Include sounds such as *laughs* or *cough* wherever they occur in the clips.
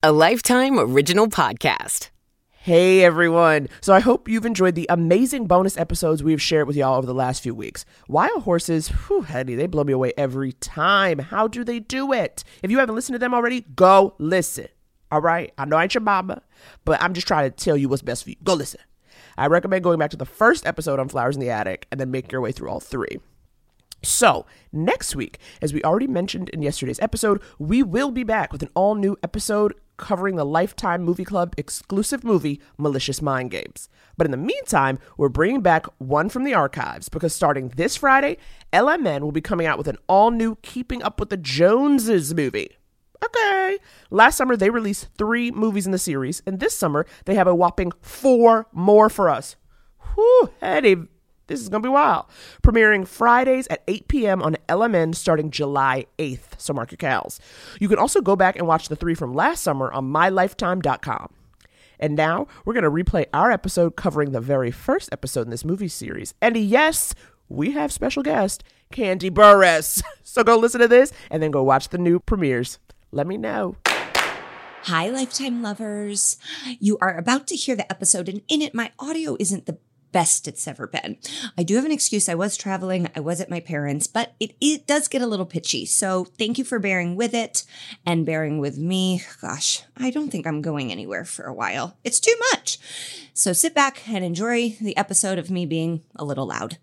a Lifetime Original Podcast. Hey everyone! So I hope you've enjoyed the amazing bonus episodes we've shared with y'all over the last few weeks. Wild horses, whew, Hetty, they blow me away every time. How do they do it? If you haven't listened to them already, go listen. All right? I know I ain't your mama, but I'm just trying to tell you what's best for you. Go listen. I recommend going back to the first episode on Flowers in the Attic and then make your way through all three. So, next week, as we already mentioned in yesterday's episode, we will be back with an all new episode covering the Lifetime Movie Club exclusive movie, Malicious Mind Games. But in the meantime, we're bringing back one from the archives because starting this Friday, LMN will be coming out with an all new Keeping Up with the Joneses movie. Okay. Last summer, they released three movies in the series, and this summer, they have a whopping four more for us. Whew, Eddie, this is going to be wild. Premiering Fridays at 8 p.m. on LMN starting July 8th, so mark your cows. You can also go back and watch the three from last summer on mylifetime.com. And now we're going to replay our episode covering the very first episode in this movie series. And yes, we have special guest, Kandi Burruss. *laughs* So go listen to this and then go watch the new premieres. Let me know. Hi, Lifetime lovers. You are about to hear the episode, and in it, my audio isn't the best it's ever been. I do have an excuse. I was traveling, I was at my parents', but it, it does get a little pitchy. So thank you for bearing with it and bearing with me. Gosh, I don't think I'm going anywhere for a while. It's too much. So sit back and enjoy the episode of me being a little loud.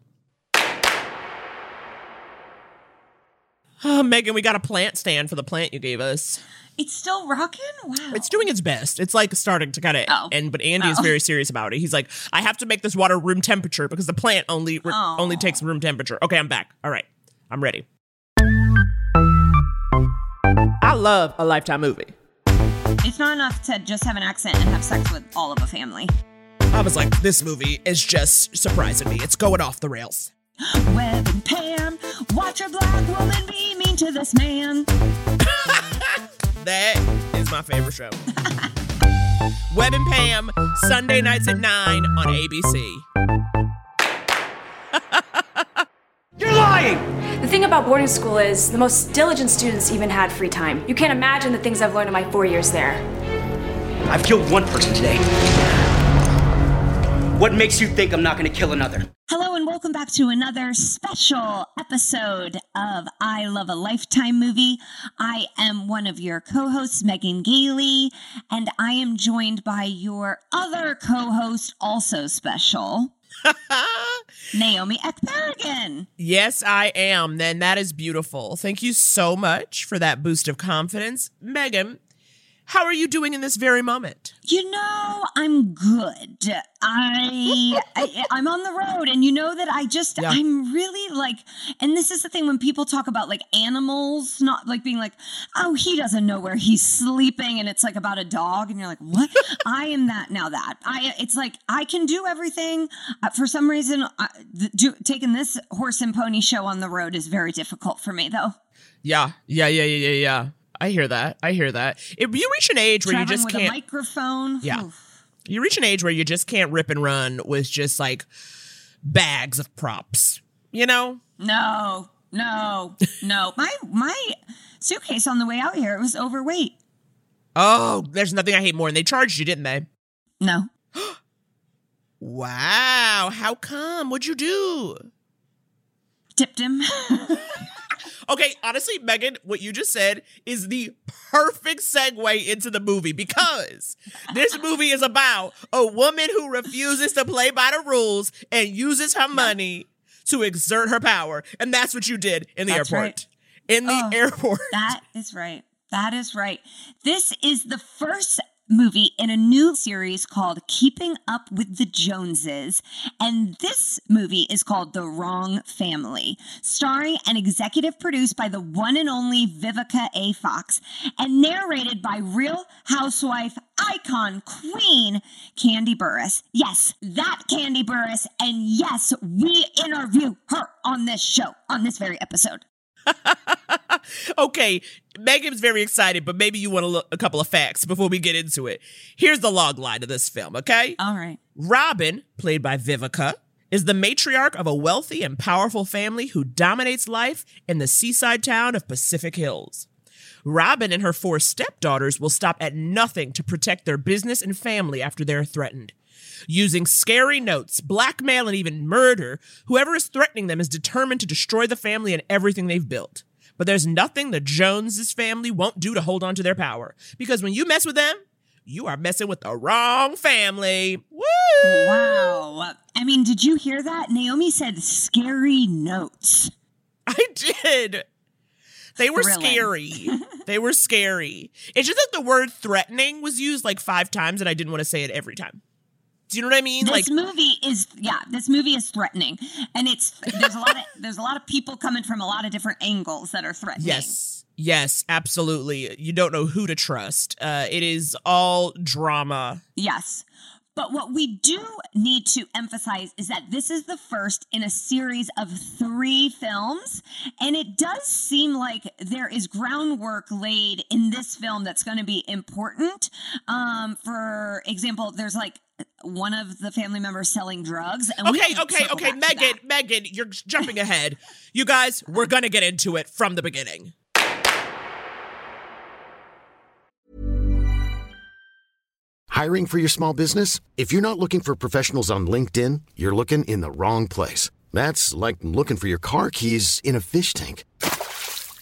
Oh, Megan, we got a plant stand for the plant you gave us. It's still rocking? Wow. It's doing its best. It's like starting to kind of Oh. end, but Andy is Oh. very serious about it. He's like, I have to make this water room temperature because the plant only re- Oh. only takes room temperature. Okay, I'm back. All right, I'm ready. I love a lifetime movie. It's not enough to just have an accent and have sex with all of a family. I was like, this movie is just surprising me. It's going off the rails. Webb and Pam, watch a black woman be mean to this man. *laughs* That is my favorite show. *laughs* Webb and Pam, Sunday nights at 9 on ABC. *laughs* You're lying! The thing about boarding school is the most diligent students even had free time. You can't imagine the things I've learned in my four years there. I've killed one person today. What makes you think I'm not gonna kill another? Hello and welcome back to another special episode of I Love a Lifetime movie. I am one of your co-hosts, Megan Gailey, and I am joined by your other co-host, also special, *laughs* Naomi Ekperigin. Yes, I am. Then that is beautiful. Thank you so much for that boost of confidence. Megan, how are you doing in this very moment? You know, I'm good. I, I I'm on the road and you know that I just Yeah. I'm really like and this is the thing when people talk about like animals not like being like, "Oh, he doesn't know where he's sleeping" and it's like about a dog and you're like, "What?" *laughs* I am that now that. I it's like I can do everything. Uh, for some reason, I, the, do, taking this horse and pony show on the road is very difficult for me though. Yeah, yeah, yeah, yeah, yeah, yeah. I hear that. I hear that. If you reach an age where you just can't, microphone. Yeah. oof. you reach an age where you just can't rip and run with just like bags of props. You know? No, no, no. *laughs* My my suitcase on the way out here it was overweight. Oh, there's nothing I hate more. And they charged you, didn't they? No. *gasps* Wow. How come? What'd you do? Tipped him. *laughs* Okay, honestly, Megan, what you just said is the perfect segue into the movie because this *laughs* movie is about a woman who refuses to play by the rules and uses her money to exert her power. And that's what you did in the That's airport. right. In the Oh, *laughs* airport. that is right. That is right. This is the first movie in a new series called Keeping Up with the Joneses. And this movie is called The Wrong Family, starring and executive produced by the one and only Vivica A. Fox and narrated by real housewife icon queen Kandi Burruss. Yes, that Kandi Burruss. And yes, we interview her on this show, on this very episode. *laughs* *laughs* okay, Megan's very excited, but maybe you want a, lo- a couple of facts before we get into it. Here's the log line of this film, okay? All right. Robin, played by Vivica, is the matriarch of a wealthy and powerful family who dominates life in the seaside town of Pacific Hills. Robin and her four stepdaughters will stop at nothing to protect their business and family after they're threatened. Using scary notes, blackmail, and even murder, whoever is threatening them is determined to destroy the family and everything they've built. But there's nothing the Joneses family won't do to hold on to their power. Because when you mess with them, you are messing with the wrong family. Woo! Wow. I mean, did you hear that? Naomi said scary notes. I did. They were Thrilling. scary. *laughs* they were scary. It's just that the word threatening was used like five times and I didn't want to say it every time. Do you know what I mean? This like movie is yeah, this movie is threatening. And it's there's a lot of there's a lot of people coming from a lot of different angles that are threatening. Yes. Yes, absolutely. You don't know who to trust. Uh, it is all drama. Yes. But what we do need to emphasize is that this is the first in a series of three films. And it does seem like there is groundwork laid in this film that's going to be important. Um, for example, there's like one of the family members selling drugs. And we Okay, can okay, okay, Megan. Megan, you're jumping ahead. You guys, we're gonna get into it from the beginning. Hiring for your small business? If you're not looking for professionals on LinkedIn, you're looking in the wrong place. That's like looking for your car keys in a fish tank.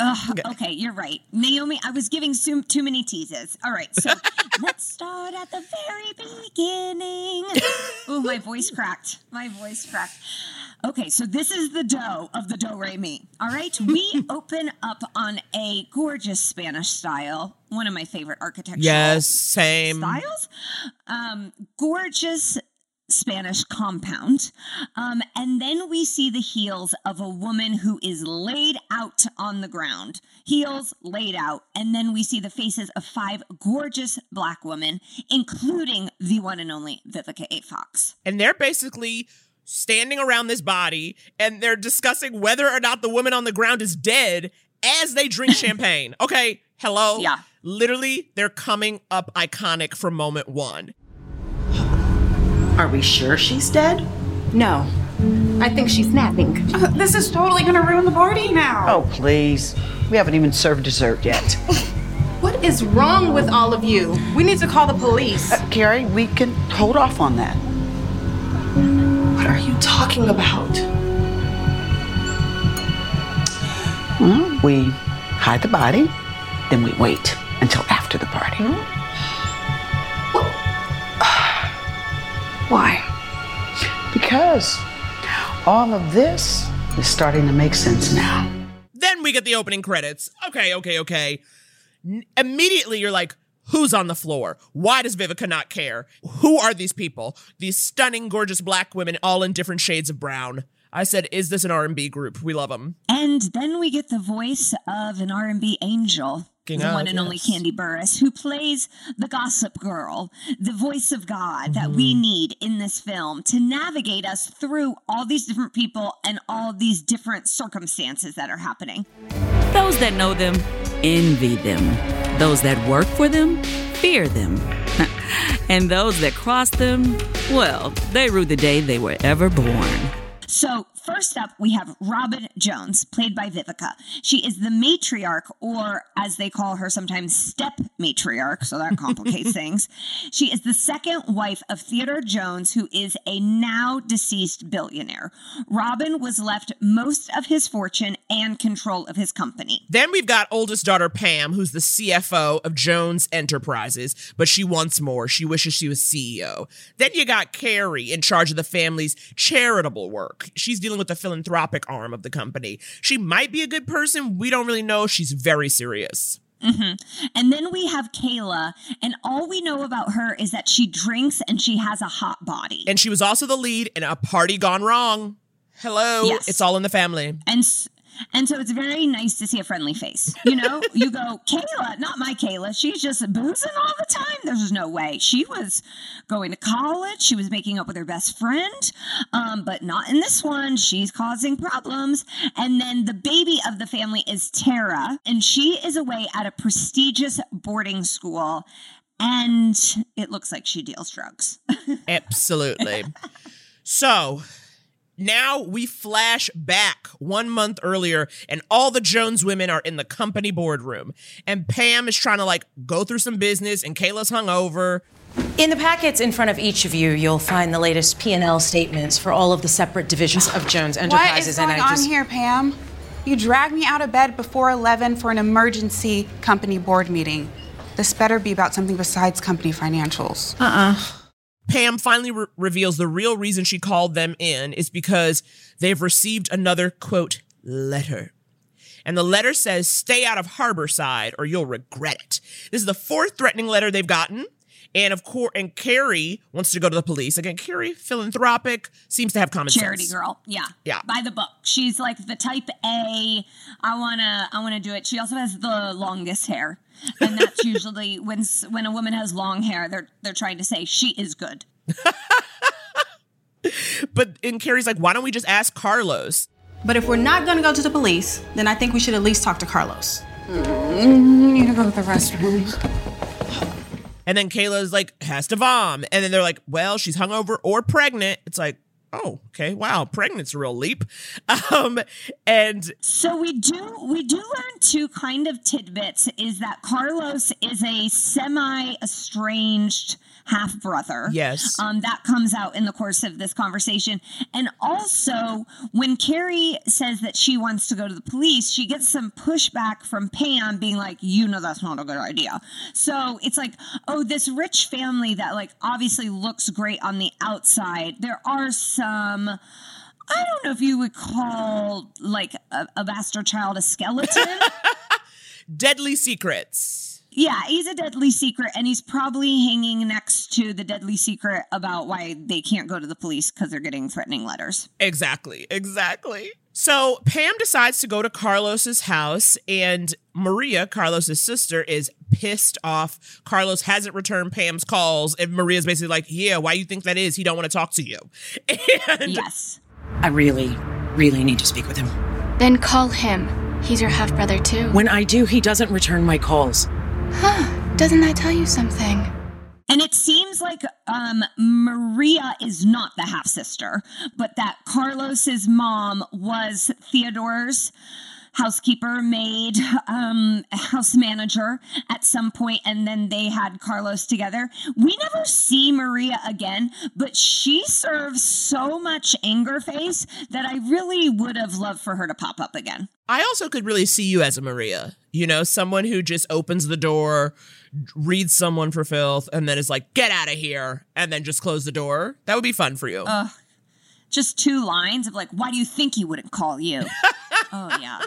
Ugh, okay, you're right. Naomi, I was giving too, too many teases. All right, so *laughs* let's start at the very beginning. Oh, my voice cracked. My voice cracked. Okay, so this is the dough of the do re mi. All right, we *laughs* open up on a gorgeous Spanish style, one of my favorite architectural Yes, same. styles. Um, gorgeous Spanish compound. Um, and then we see the heels of a woman who is laid out on the ground. Heels laid out. And then we see the faces of five gorgeous black women, including the one and only Vivica A. Fox. and they're basically standing around this body and they're discussing whether or not the woman on the ground is dead as they drink *laughs* champagne. Okay, hello? Yeah. Literally, they're coming up iconic from moment one. Are we sure she's dead? No. I think she's napping. Uh, this is totally gonna ruin the party now. Oh, please. We haven't even served dessert yet. *laughs* What is wrong with all of you? We need to call the police. Uh, Carrie, we can hold off on that. What are you talking about? Well, we hide the body, then we wait until after the party. Why? Because all of this is starting to make sense now. Then we get the opening credits. Okay, okay, okay. N- immediately you're like, who's on the floor? Why does Vivica not care? Who are these people? These stunning, gorgeous black women, all in different shades of brown. I said, is this an R&B group? We love them. And then we get the voice of an R&B angel, King the of, one and only. Kandi Burruss, who plays the gossip girl, the voice of God that we Mm-hmm. need in this film to navigate us through all these different people and all these different circumstances that are happening. Those that know them envy them. Those that work for them fear them. *laughs* and those that cross them, well, they rue the day they were ever born. So, first up, we have Robin Jones, played by Vivica. She is the matriarch, or as they call her sometimes, step matriarch, so that complicates *laughs* things. She is the second wife of Theodore Jones, who is a now deceased billionaire. Robin was left most of his fortune and control of his company. Then we've got oldest daughter Pam, who's the CFO of Jones Enterprises, but she wants more. She wishes she was CEO. Then you got Carrie in charge of the family's charitable work. She's dealing with the philanthropic arm of the company. She might be a good person. We don't really know. She's very serious. hmm And then we have Kayla, and all we know about her is that she drinks and she has a hot body. And she was also the lead in A Party Gone Wrong. Hello. Yes. It's all in the family. And And so it's very nice to see a friendly face. You know, you go, Kayla, not my Kayla. She's just boozing all the time. There's no way. She was going to college. She was making up with her best friend, um, but not in this one. She's causing problems. And then the baby of the family is Tara, and she is away at a prestigious boarding school. And it looks like she deals drugs. *laughs* Absolutely. so now we flash back one month earlier, and all the Jones women are in the company boardroom. And Pam is trying to like go through some business, and Kayla's hungover. In the packets in front of each of you, you'll find the latest P&L statements for all of the separate divisions of Jones Enterprises. What is going and I just on here, Pam? You dragged me out of bed before 11 for an emergency company board meeting. This better be about something besides company financials. Uh-uh. Pam finally re- reveals the real reason she called them in is because they've received another quote letter. And the letter says, stay out of Harborside or you'll regret it. This is the fourth threatening letter they've gotten. And of course, and Carrie wants to go to the police. Again, Carrie, philanthropic, seems to have common Charity sense. Charity girl. Yeah. Yeah. By the book. She's like the type A. I wanna I wanna do it. She also has the longest hair. And that's *laughs* usually when when a woman has long hair, they're they're trying to say she is good. *laughs* But and Carrie's like, why don't we just ask Carlos? But if we're not gonna go to the police, then I think we should at least talk to Carlos. Mm-hmm. You need to go to the restroom. And then Kayla's like, has to vom. And then they're like, well, she's hungover or pregnant. It's like, oh, okay, wow, pregnant's a real leap. *laughs* Um, and So we do we do learn two kind of tidbits is that Carlos is a semi estranged half brother. Yes. Um, that comes out in the course of this conversation. And also, when Carrie says that she wants to go to the police, she gets some pushback from Pam being like, you know, that's not a good idea. So it's like, oh, this rich family that, like, obviously looks great on the outside, there are some. I don't know if you would call like a, a bastard child a skeleton. *laughs* deadly secrets. Yeah, he's a deadly secret, and he's probably hanging next to the deadly secret about why they can't go to the police because they're getting threatening letters. Exactly, exactly. So Pam decides to go to Carlos's house, and Maria, Carlos's sister, is pissed off. Carlos hasn't returned Pam's calls, and Maria's basically like, "Yeah, why you think that is? He don't want to talk to you." *laughs* And yes, I really, really need to speak with him. Then call him. He's your half brother, too. When I do, he doesn't return my calls. Huh. Doesn't that tell you something? And it seems like um, Maria is not the half sister, but that Carlos's mom was Theodore's housekeeper, maid, um, house manager at some point, and then they had Carlos together. We never see Maria again, but she serves so much anger face that I really would have loved for her to pop up again. I also could really see you as a Maria. You know, someone who just opens the door, reads someone for filth, and then is like, "Get out of here," and then just close the door. That would be fun for you. Ugh. Just two lines of like, why do you think he wouldn't call you? *laughs* oh yeah.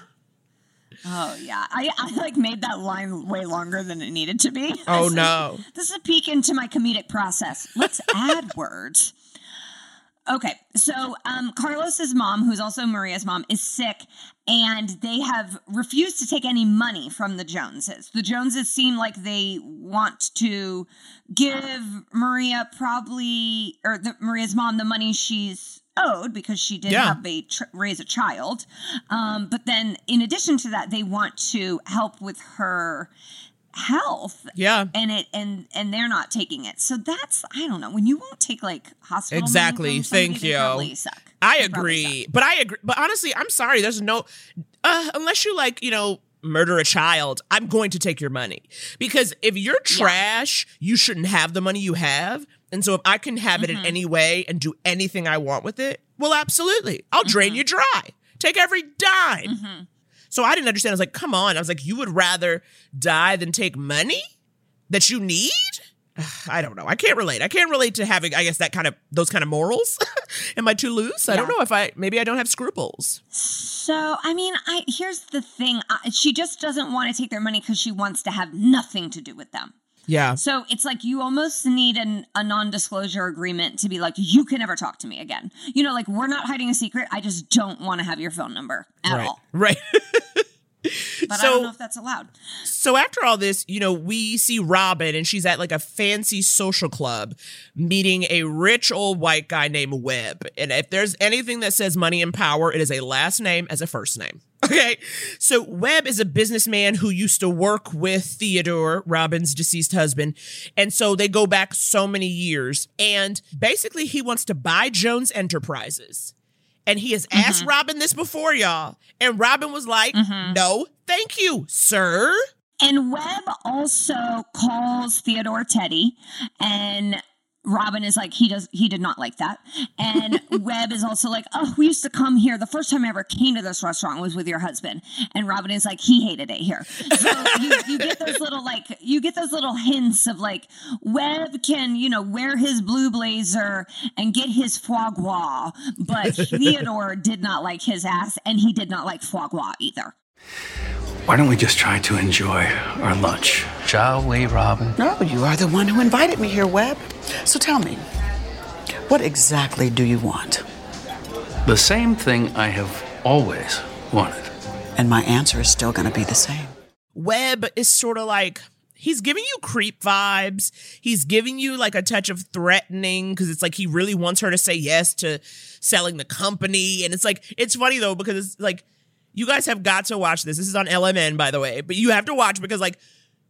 Oh yeah. I, I like made that line way longer than it needed to be. Oh, no. This is a peek into my comedic process. Let's *laughs* add words. Okay, so um, Carlos's mom, who's also Maria's mom, is sick, and they have refused to take any money from the Joneses. The Joneses seem like they want to give Maria probably, or the, Maria's mom, the money she's owed because she did Yeah. have a tr- raise a child. Um, but then, in addition to that, they want to help with her health Yeah. and it and and they're not taking it so that's i don't know when you won't take like hospital money Exactly. somebody, Thank you. suck. I They agree, but I agree. But honestly, I'm sorry. There's no, uh, unless you like, you know, murder a child, I'm going to take your money because if you're trash, you shouldn't have the money you have. And so if I can have it in Mhm. any way and do anything I want with it, well, absolutely, I'll Mm-hmm. drain you dry. Take every dime. So I didn't understand. I was like, come on. I was like, you would rather die than take money that you need? *sighs* I don't know. I can't relate. I can't relate to having, I guess, that kind of those kind of morals. *laughs* Am I too loose? I don't know if I maybe I don't have scruples. So, I mean, I here's the thing. I, she just doesn't want to take their money because she wants to have nothing to do with them. Yeah. So it's like you almost need an, a non disclosure agreement to be like, you can never talk to me again. You know, like we're not hiding a secret. I just don't want to have your phone number at right. all. Right. *laughs* *laughs* But I So- don't know if that's allowed. So after all this, you know, we see Robin and she's at like a fancy social club meeting a rich old white guy named Webb. And if there's anything that says money and power, it is a last name as a first name. *laughs* Okay. So Webb is a businessman who used to work with Theodore, Robin's deceased husband. And so they go back so many years. And basically, he wants to buy Jones Enterprises. And he has asked mm-hmm. Robin this before, y'all. And Robin was like, mm-hmm. no, thank you, sir. And Webb also calls Theodore Teddy, and Robin is like, he does, he did not like that. And *laughs* Webb is also like, oh, we used to come here. The first time I ever came to this restaurant was with your husband. And Robin is like, he hated it here. So you, you get those *laughs* little like, you get those little hints of like, Webb can, you know, wear his blue blazer and get his foie gras, but *laughs* Theodore did not like his ass, and he did not like foie gras either. Why don't we just try to enjoy our lunch? Shall we, Robin? No, you are the one who invited me here, Webb. So tell me, what exactly do you want? The same thing I have always wanted. And my answer is still going to be the same. Webb is sort of like he's giving you creep vibes. He's giving you like a touch of threatening because it's like he really wants her to say yes to selling the company. And it's like it's funny though because it's like you guys have got to watch this. This is on LMN by the way, but you have to watch because like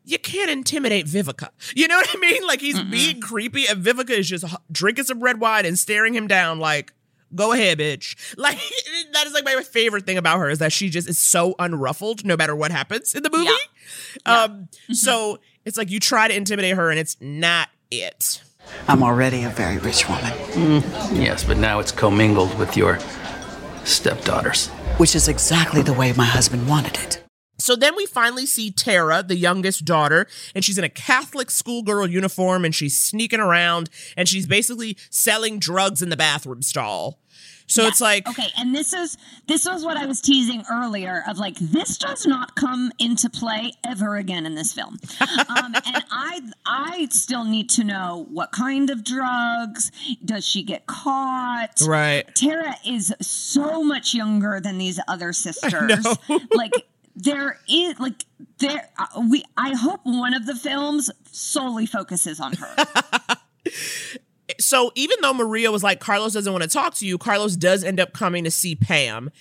you can't intimidate Vivica. You know what I mean? Like he's being creepy and Vivica is just drinking some red wine and staring him down like Go ahead, bitch. *laughs* Like that is like my favorite thing about her is that she just is so unruffled no matter what happens in the movie. Um so it's like you try to intimidate her and it's not it. I'm already a very rich woman. Yes, but now it's commingled with your stepdaughters. Which is exactly the way my husband wanted it. So then we finally see Tara, the youngest daughter, and she's in a Catholic schoolgirl uniform and she's sneaking around and she's basically selling drugs in the bathroom stall. So it's like okay, and this is this was what I was teasing earlier of like this does not come into play ever again in this film, *laughs* um, and I I still need to know what kind of drugs does she get caught? Right. Tara is so much younger than these other *laughs* sisters. like there is like there uh, we I hope one of the films solely focuses on her. *laughs* so even though Maria was like, Carlos doesn't want to talk to you, Carlos does end up coming to see Pam.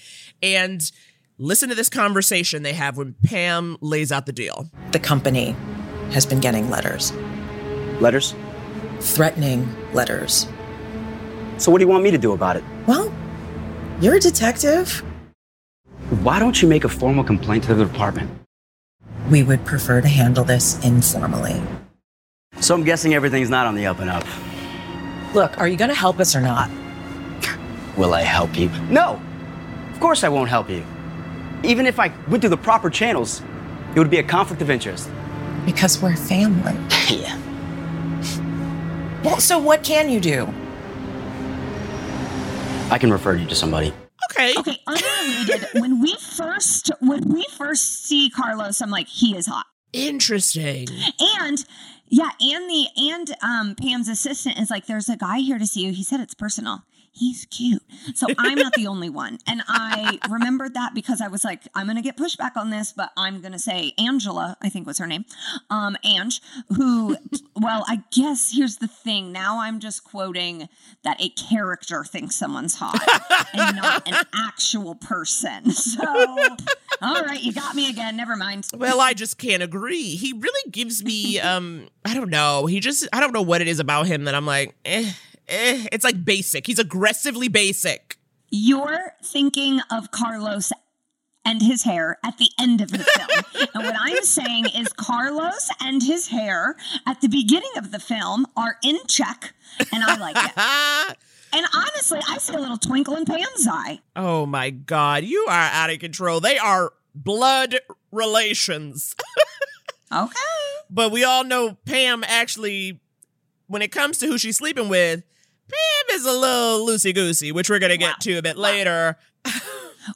And listen to this conversation they have when Pam lays out the deal. The company has been getting letters, Letters? threatening letters. So what do you want me to do about it? Well, you're a detective. Why don't you make a formal complaint to the department? We would prefer to handle this informally. So I'm guessing everything's not on the up and up. Look, are you going to help us or not? Will I help you? No! Of course I won't help you. Even if I went through the proper channels, it would be a conflict of interest. Because we're family. *laughs* yeah. Well, so what can you do? I can refer you to somebody. Okay. Okay, unrelated. when we first when we first see Carlos, I'm like, he is hot. Interesting. And yeah, and the and um Pam's assistant is like, there's a guy here to see you. He said it's personal. He's cute. So I'm not the only one. And I remembered that because I was like, I'm gonna get pushback on this, but I'm gonna say Angela, I think was her name. Um, Ange, who well, I guess here's the thing. Now I'm just quoting that a character thinks someone's hot and not an actual person. So all right, you got me again. Never mind. Well, I just can't agree. He really gives me um I don't know. He just I don't know what it is about him that I'm like, eh, eh. It's like basic. He's aggressively basic. You're thinking of Carlos and his hair at the end of the film. *laughs* and what I'm saying is Carlos and his hair at the beginning of the film are in check, and I like it. *laughs* and honestly, I see a little twinkle in Pam's eye. Oh my god, you are out of control. They are blood relations. *laughs* okay. But we all know Pam actually when it comes to who she's sleeping with, Pam is a little loosey goosey, which we're gonna get to a bit later.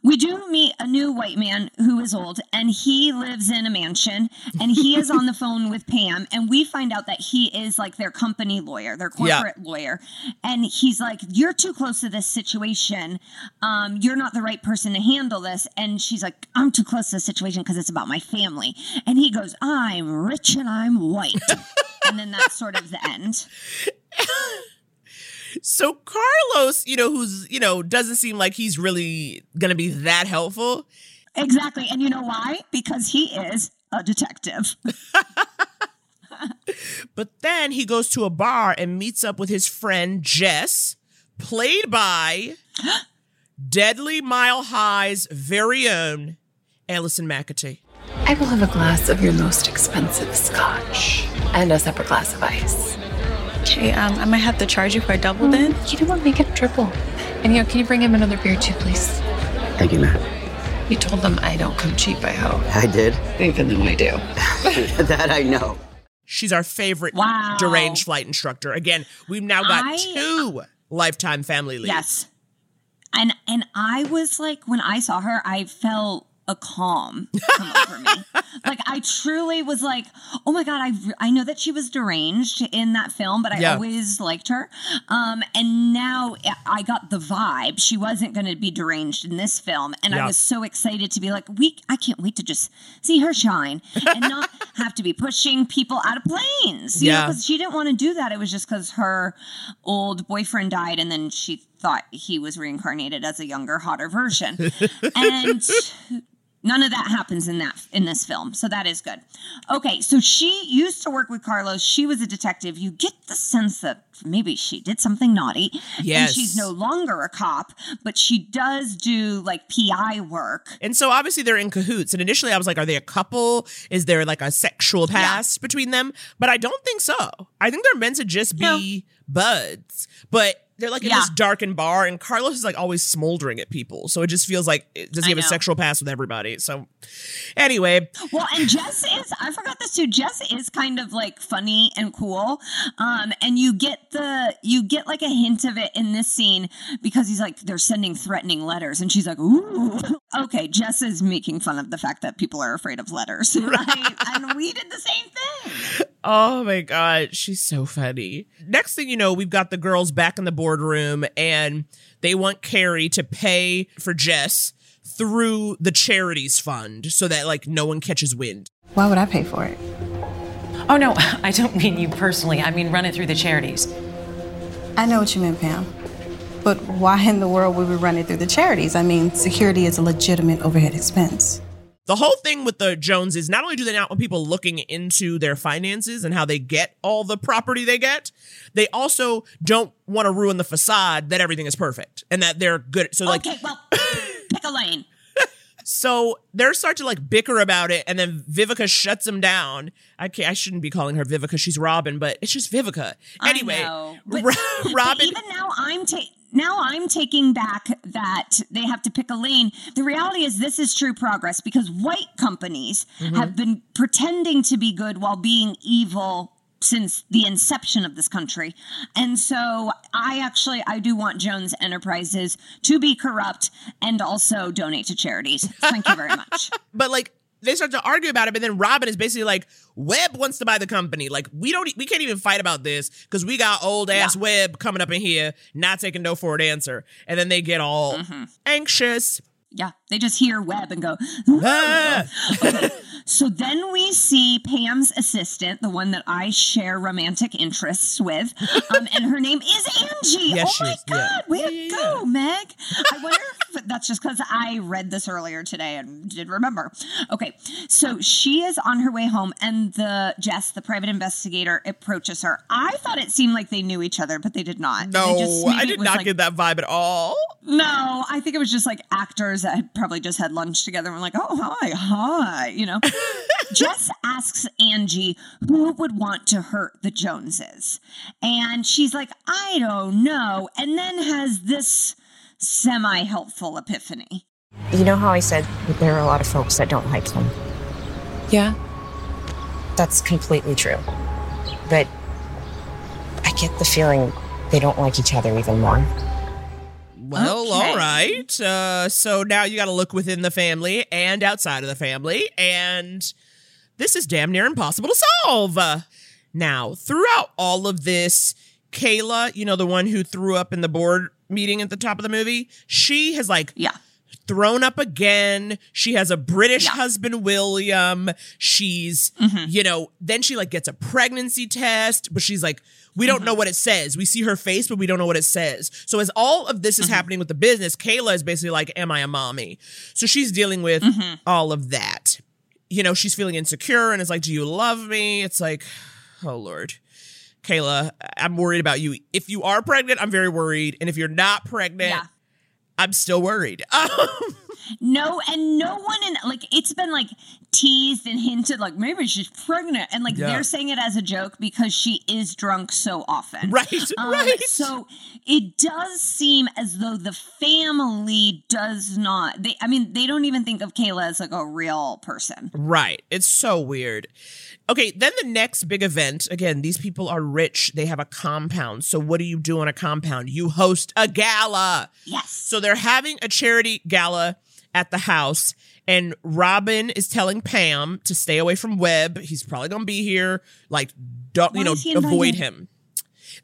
we do meet a new white man who is old and he lives in a mansion and he is on the *laughs* phone with Pam and we find out that he is like their company lawyer, their Yeah. corporate lawyer. And he's like, You're too close to this situation. Um, you're not the right person to handle this. And she's like, I'm too close to the situation because it's about my family. And he goes, I'm rich and I'm white. *laughs* and then that's sort of the end. *laughs* So Carlos, you know, who's, you know, doesn't seem like he's really going to be that helpful. Exactly. And you know why? Because he is a detective. *laughs* But then he goes to a bar and meets up with his friend Jess, played by *gasps* Deadly Mile High's very own Alison McAtee. I will have a glass of your most expensive scotch and a separate glass of ice. Okay, um, I might have to charge you for a double then. You know what? Make it a triple. And you know, can you bring him another beer too, please? Thank you, Matt. You told them I don't come cheap, I hope. I did. Even though I do. *laughs* that I know. She's our favorite Wow. deranged flight instructor. Again, we've now got I- two lifetime family leads. Yes. And and I was like when I saw her, I felt a calm come over me. *laughs* Like I truly was like, "Oh my god, I I know that she was deranged in that film, but I Yeah. always liked her." Um and now I got the vibe she wasn't going to be deranged in this film, and Yeah. I was so excited to be like, "We I can't wait to just see her shine and *laughs* not have to be pushing people out of planes." Yeah. 'cause she didn't want to do that. It was just because her old boyfriend died, and then she thought he was reincarnated as a younger, hotter version. *laughs* and none of that happens in that in this film, so that is good. Okay, so she used to work with Carlos. She was a detective. You get the sense that maybe she did something naughty, and she's no longer a cop, but she does do like PI work. And so obviously they're in cahoots. And initially I was like, are they a couple? Is there like a sexual past between them? But I don't think so. I think they're meant to just be buds. But they're like in Yeah. this darkened bar, and Carlos is like always smoldering at people. So it just feels like, does he have a sexual past with everybody? So anyway, Well, and Jess is, I forgot this too. Jess is kind of like funny and cool. Um, and you get the, you get like a hint of it in this scene because he's like, they're sending threatening letters. And she's like, ooh. Okay, Jess is making fun of the fact that people are afraid of letters. *laughs* Right? and we did the same thing. Oh my god, she's so funny. Next thing you know, we've got the girls back in the boardroom and they want Carrie to pay for Jess through the charities fund so that like no one catches wind. Why would I pay for it? Oh, no, *laughs* I don't mean you personally. I mean run it through the charities. I know what you mean, Pam. But why in the world would we run it through the charities? I mean, security is a legitimate overhead expense. The whole thing with the Joneses, is not only do they not want people looking into their finances and how they get all the property they get, they also don't want to ruin the facade that everything is perfect and that they're good. So like Okay, well, *laughs* pick a lane. So they're start to like bicker about it, and then Vivica shuts them down. I can't, I shouldn't be calling her Vivica; she's Robin, but it's just Vivica. Anyway, know. But, Ro- *laughs* but Robin. even now, I'm ta- now I'm taking back that they have to pick a lane. The reality is, this is true progress because white companies Mm-hmm. have been pretending to be good while being evil since the inception of this country. And so I actually I do want Jones Enterprises to be corrupt and also donate to charities. Thank you very much. *laughs* but like they start to argue about it, but then Robin is basically like, Webb wants to buy the company. Like we don't, we can't even fight about this because we got old ass Webb coming up in here, not taking no for an answer, and then they get all Mm-hmm. anxious. Yeah, they just hear Webb and go. Ah! *laughs* okay, so then we see Pam's assistant, the one that I share romantic interests with, um, and her name is Angie. *laughs* Yes, oh she my is, yeah. God, way to go, Meg! I wonder if that's just because I read this earlier today and did remember. Okay, so she is on her way home, and the Jess, the private investigator, approaches her. I thought it seemed like they knew each other, but they did not. No, just- I did not like- get that vibe at all. no, I think it was just like actors that had probably just had lunch together and were like, oh, hi, hi, you know. *laughs* Jess asks Angie who would want to hurt the Joneses. And she's like, I don't know. And then has this semi helpful epiphany. You know how I said that there are a lot of folks that don't like him? Yeah. That's completely true. But I get the feeling they don't like each other even more. Well, Okay. all right. Uh, so now you got to look within the family and outside of the family, and this is damn near impossible to solve. Now, throughout all of this, Kayla, you know, the one who threw up in the board meeting at the top of the movie, she has like yeah. Thrown up again. She has a British husband, William. She's, Mm-hmm. you know, then she like gets a pregnancy test, but she's like, we don't Mm-hmm. know what it says. We see her face, but we don't know what it says. So as all of this is Mm-hmm. happening with the business, Kayla is basically like, am I a mommy? So she's dealing with Mm-hmm. all of that. You know, she's feeling insecure and it's like, do you love me? It's like, oh Lord. Kayla, I'm worried about you. If you are pregnant, I'm very worried. And if you're not pregnant, I'm still worried. *laughs* No, and no one in like it's been like teased and hinted like maybe she's pregnant, and like Yeah. they're saying it as a joke because she is drunk so often. Right, *laughs* Um, right. So it does seem as though the family does not. They, I mean, they don't even think of Kayla as like a real person. Right. It's so weird. Okay, then the next big event again, these people are rich. They have a compound. So, what do you do on a compound? You host a gala. Yes. So, they're having a charity gala at the house, and Robin is telling Pam to stay away from Webb. He's probably going to be here. Like, don't, Why you know, avoid him.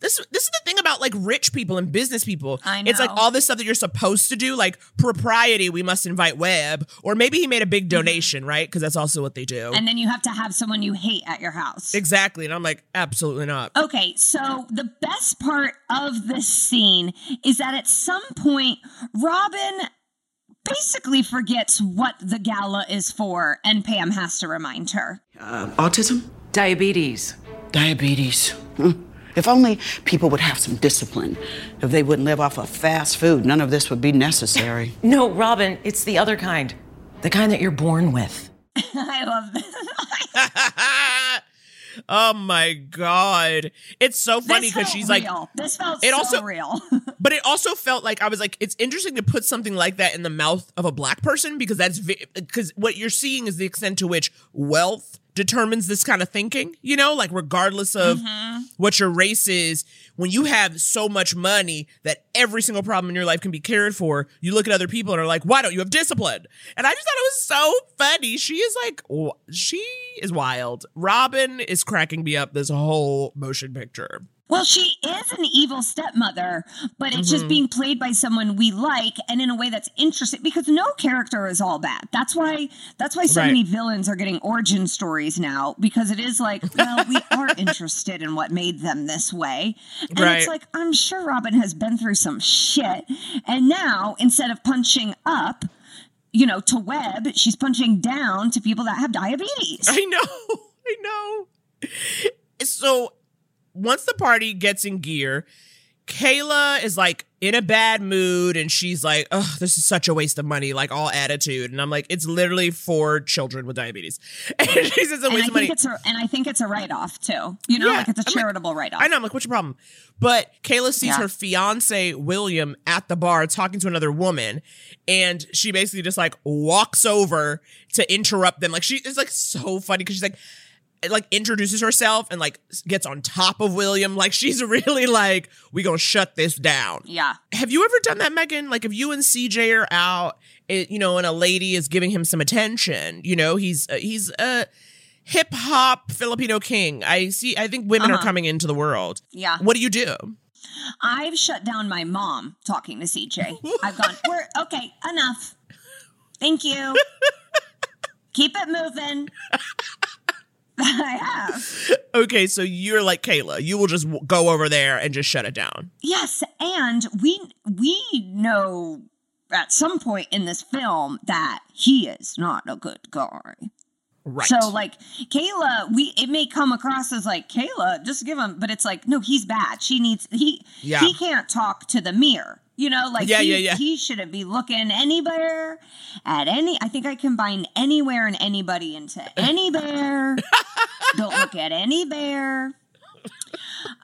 This, this is the thing about like rich people and business people. I know. It's like all this stuff that you're supposed to do, like propriety. We must invite Webb, or maybe he made a big donation, right? Because that's also what they do. Mm-hmm. And then you have to have someone you hate at your house. Exactly. And I'm like, absolutely not. Okay, so the best part of this scene is that at some point, Robin basically forgets what the gala is for, and Pam has to remind her. Uh, autism? Diabetes. Diabetes. Hmm. If only people would have some discipline. If they wouldn't live off of fast food, none of this would be necessary. *laughs* No, Robin, it's the other kind. The kind that you're born with. *laughs* I love this. *laughs* Oh my god. It's so funny because felt she's like real. this felt it so also- real. but it also felt like I was like it's interesting to put something like that in the mouth of a black person because that's because what you're seeing is the extent to which wealth determines this kind of thinking, you know, like regardless of Mm-hmm. what your race is, when you have so much money that every single problem in your life can be cared for, you look at other people and are like, why don't you have discipline? And I just thought it was so funny. She is like, she is wild. Robin is cracking me up this whole motion picture. Well, she is an evil stepmother, but it's just Mhm. being played by someone we like and in a way that's interesting because no character is all bad. That's why that's why so Right. many villains are getting origin stories now because it is like, well, we *laughs* are interested in what made them this way. And Right. it's like I'm sure Robin has been through some shit and now instead of punching up you know, to Webb, she's punching down to people that have diabetes. I know. *laughs* I know. So once the party gets in gear, Kayla is like in a bad mood and she's like, oh, this is such a waste of money, like all attitude. And I'm like, it's literally for children with diabetes. *laughs* And she says it's a I waste think of money. it's a, and I think it's a write off too. You know, Yeah, like it's a charitable write off. I know. I'm like, what's your problem? But Kayla sees Yeah. her fiance William at the bar talking to another woman, and she basically just like walks over to interrupt them. Like she is like so funny because she's like like introduces herself and like gets on top of William. Like she's *laughs* really like, we gonna shut this down. Yeah. Have you ever done that, Megan? Like if you and CJ are out, it, you know, and a lady is giving him some attention, you know, he's uh, he's a hip hop Filipino king. I see. I think women are Uh-huh. coming into the world. Yeah. What do you do? I've shut down my mom talking to CJ. I've gone, *laughs* we're okay, enough. Thank you. *laughs* Keep it moving. I have. Okay, so you're like Kayla. You will just w- go over there and just shut it down. Yes, and we we know at some point in this film that he is not a good guy. Right. So like Kayla, we it may come across as like Kayla, just give him, but it's like no, he's bad. She needs he Yeah. he can't talk to the mirror. You know, like Yeah, he, yeah, yeah. he shouldn't be looking anywhere at any. I think I combine anywhere and anybody into *laughs* any bear. Don't look at any bear.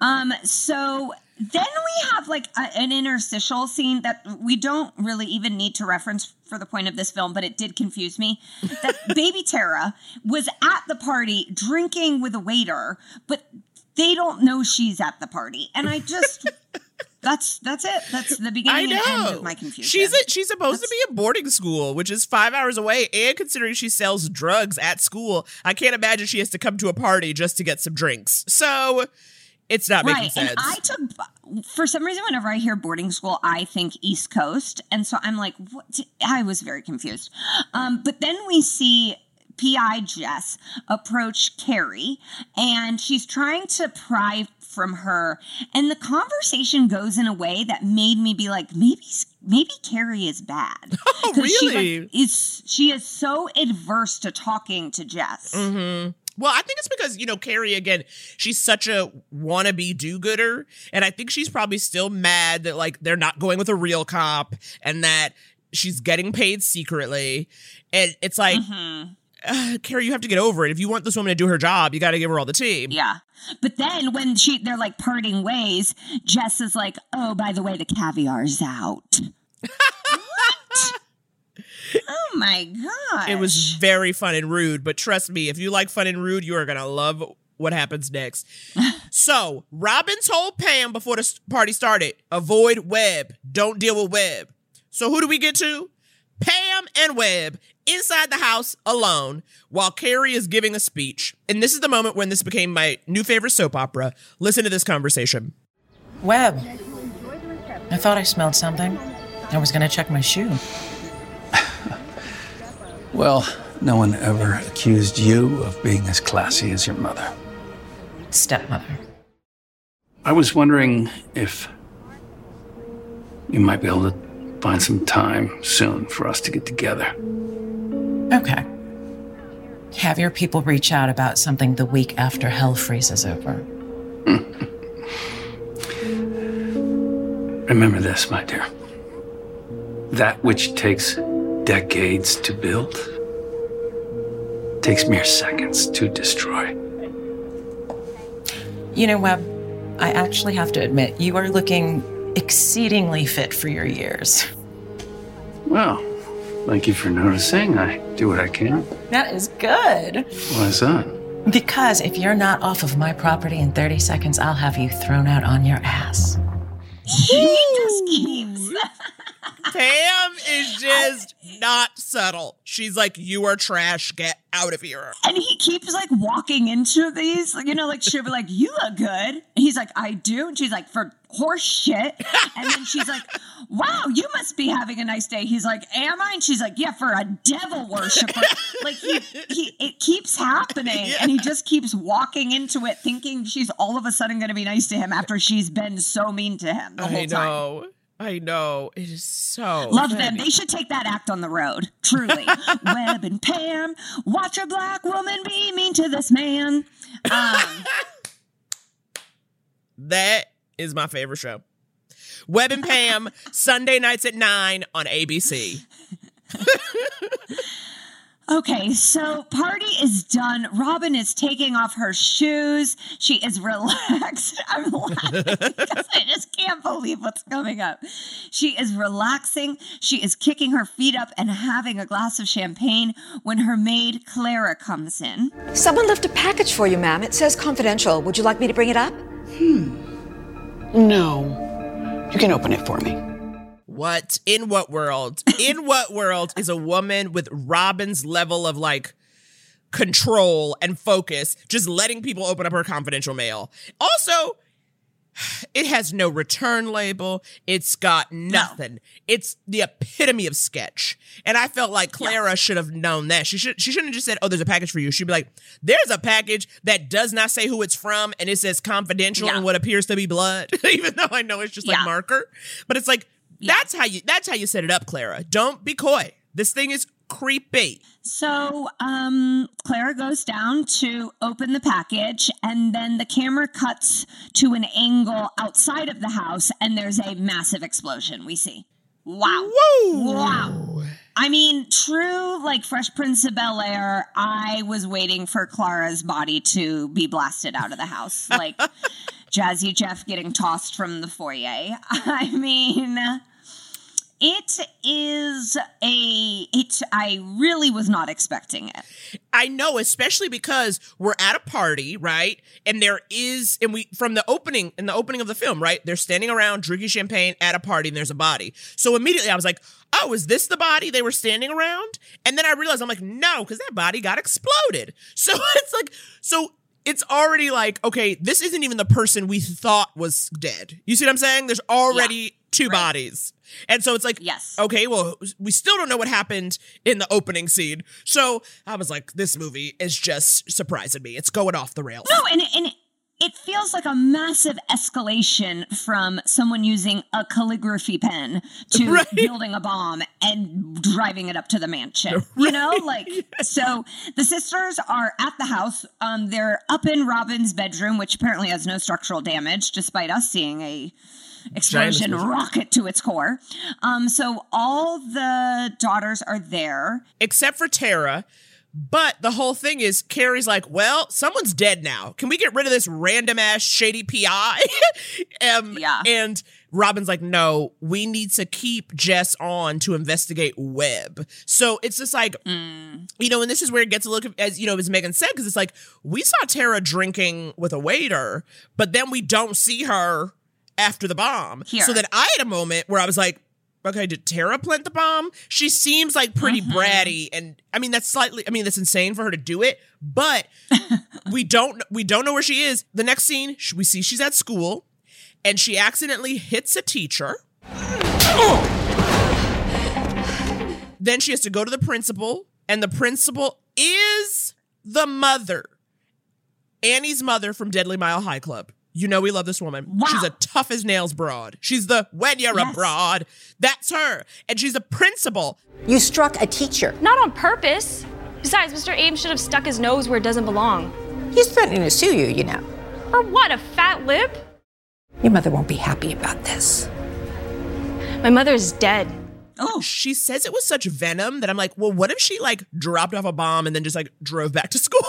Um. So then we have like a, an interstitial scene that we don't really even need to reference for the point of this film, but it did confuse me. That *laughs* baby Tara was at the party drinking with a waiter, but they don't know she's at the party, and I just. *laughs* That's that's it. That's the *laughs* beginning and end of my confusion. She's a, she's supposed to be a boarding school, which is five hours away, and considering she sells drugs at school, I can't imagine she has to come to a party just to get some drinks. So it's not making right. sense. And I took for some reason whenever I hear boarding school, I think East Coast, and so I'm like, what? I was very confused. Um, but then we see PI Jess approach Carrie, and she's trying to pry from her, and the conversation goes in a way that made me be like, maybe maybe Carrie is bad. *laughs* Oh, 'Cause She, really? like, is she is so adverse to talking to Jess. Mm-hmm. Well, I think it's because, you know, Carrie, again, she's such a wannabe do gooder. And I think she's probably still mad that, like, they're not going with a real cop and that she's getting paid secretly. And it's like, Mm-hmm. uh, Carrie, you have to get over it. If you want this woman to do her job, you got to give her all the team. Yeah. But then when she they're like parting ways, Jess is like, "Oh, by the way, the caviar's out." what? Oh my god. It was very fun and rude, but trust me, if you like fun and rude, you are going to love what happens next. *laughs* so, Robin told Pam before the party started avoid Webb, don't deal with Webb. So, who do we get to? Pam and Webb inside the house alone while Carrie is giving a speech. And this is the moment when this became my new favorite soap opera. Listen to this conversation. Webb. I thought I smelled something. I was gonna check my shoe. *laughs* Well, no one ever accused you of being as classy as your mother. Stepmother. I was wondering if you might be able to find some time soon for us to get together. Okay. Have your people reach out about something the week after hell freezes over. *laughs* Remember this, my dear. That which takes decades to build takes mere seconds to destroy. You know, Webb, I actually have to admit, you are looking exceedingly fit for your years. Well, thank you for noticing. I do what I can. That is good. Why is that? Because if you're not off of my property in 30 seconds, I'll have you thrown out on your ass. He just keeps Pam is just not subtle. She's like, You are trash. Get out of here. and he keeps like walking into these, you know, like she'll be like, "You look good," and he's like, "I do," and she's like, "For horse shit," and then she's like, "Wow, you must be having a nice day." He's like, "Am I?" And she's like, "Yeah, for a devil worshiper." like he, he, it keeps happening, and he just keeps walking into it, thinking she's all of a sudden going to be nice to him after she's been so mean to him the whole I time. I know. It is so. Love them. They should take that act on the road. Truly. *laughs* Webb and Pam, watch a black woman be mean to this man. Um, *laughs* That is my favorite show. Webb and Pam, Sunday nights at 9 on ABC. *laughs* okay, so party is done. Robin is taking off her shoes. She is *laughs* relaxed. I'm laughing *laughs* because I just can't believe what's coming up. She is relaxing. She is kicking her feet up and having a glass of champagne when her maid Clara comes in. Someone left a package for you, ma'am. It says confidential. Would you like me to bring it up? Hmm. No. You can open it for me. What? In what world? In *laughs* what world is a woman with Robin's level of like control and focus just letting people open up her confidential mail? Also, *sighs* it has no return label. It's got nothing. It's the epitome of sketch. And I felt like Clara should have known that. She should she shouldn't have just said, "Oh, there's a package for you." She'd be like, "There's a package that does not say who it's from and it says confidential and what appears to be blood." *laughs* Even though I know it's just like Yeah. marker. But it's like that's how you that's how you set it up, Clara. Don't be coy. This thing is creepy. So, um, Clara goes down to open the package, and then the camera cuts to an angle outside of the house, and there's a massive explosion. We see. Wow. Wow. I mean, true, like Fresh Prince of Bel Air, I was waiting for Clara's body to be blasted out of the house. Like *laughs* Jazzy Jeff getting tossed from the foyer. *laughs* I mean, it is a it I really was not expecting it. I know, especially because we're at a party, right? And there is, and we from the opening in the opening of the film, right? They're standing around drinking champagne at a party, and there's a body. So immediately I was like, "Oh, is this the body they were standing around?" And then I realized I'm like, "No, because that body got exploded." *laughs* So it's like, so it's already like, okay, this isn't even the person we thought was dead. You see what I'm saying? There's already yeah, two right. bodies. And so it's like, yes, okay, well, we still don't know what happened in the opening scene. So I was like, this movie is just surprising me. It's going off the rails. No, and and it feels like a massive escalation from someone using a calligraphy pen to *laughs* right. building a bomb and driving it up to the mansion. Right. *laughs* You know, like so the sisters are at the house. Um, they're up in Robin's bedroom, which apparently has no structural damage, despite us seeing a explosion rocket to its core. Um, so all the daughters are there, except for Tara. But the whole thing is, Carrie's like, well, someone's dead now. Can we get rid of this random ass shady PI? *laughs* um, yeah. And Robin's like, no, we need to keep Jess on to investigate Webb. So it's just like, mm. you know, and this is where it gets a look as you know, as Megan said, because it's like we saw Tara drinking with a waiter, but then we don't see her after the bomb. Here. So then I had a moment where I was like, okay, did Tara plant the bomb? She seems like pretty mm-hmm. bratty, and I mean that's slightly. I mean that's insane for her to do it, but *laughs* we don't we don't know where she is. The next scene, we see she's at school, and she accidentally hits a teacher. then she has to go to the principal, and the principal is the mother, Annie's mother from Deadly Mile High Club. You know we love this woman. Wow. She's a tough as nails broad. She's the when you're yes. abroad. That's her. And she's a principal. You struck a teacher. Not on purpose. Besides, Mr. Ames should have stuck his nose where it doesn't belong. He's threatening to sue you, you know. For what, a fat lip? Your mother won't be happy about this. My mother is dead. Oh, she says it with such venom that I'm like, well, what if she like dropped off a bomb and then just like drove back to *laughs* school?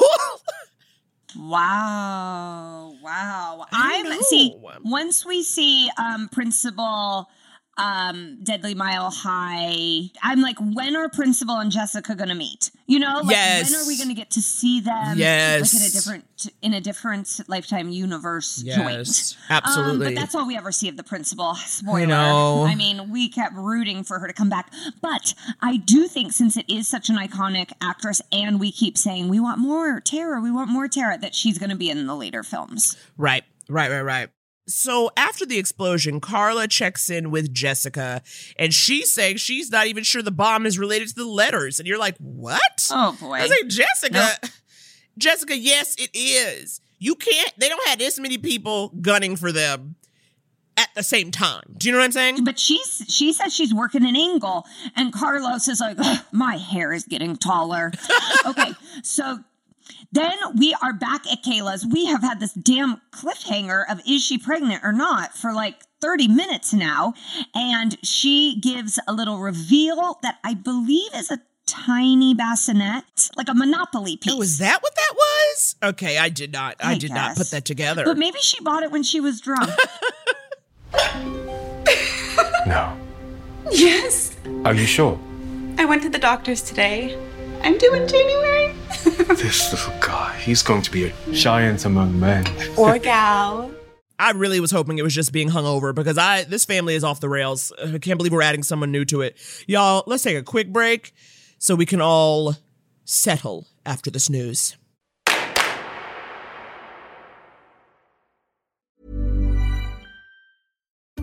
Wow. Wow. I'm see once we see um principal um Deadly Mile High. I'm like, when are Principal and Jessica gonna meet? You know, like yes. when are we gonna get to see them? Yes, like in a different in a different lifetime universe yes. joint. Absolutely. Um, but that's all we ever see of the principal. Spoiler. I know. I mean, we kept rooting for her to come back, but I do think since it is such an iconic actress, and we keep saying we want more Tara, we want more Tara, that she's gonna be in the later films. Right. Right. Right. Right. So after the explosion, Carla checks in with Jessica and she's saying she's not even sure the bomb is related to the letters. And you're like, what? Oh boy. I say, Jessica, nope. *laughs* Jessica, yes, it is. You can't, they don't have this many people gunning for them at the same time. Do you know what I'm saying? But she's she says she's working an angle, and Carlos is like, my hair is getting taller. *laughs* okay, so then we are back at Kayla's. We have had this damn cliffhanger of is she pregnant or not for like 30 minutes now. And she gives a little reveal that I believe is a tiny bassinet, like a Monopoly piece. Oh, is that what that was? Okay, I did not. I, I did guess. not put that together. But maybe she bought it when she was drunk. *laughs* no. Yes. Are you sure? I went to the doctor's today. I'm due in January. *laughs* this little guy, he's going to be a giant among men. *laughs* Or gal. I really was hoping it was just being hungover because I this family is off the rails. I can't believe we're adding someone new to it. Y'all, let's take a quick break so we can all settle after this news.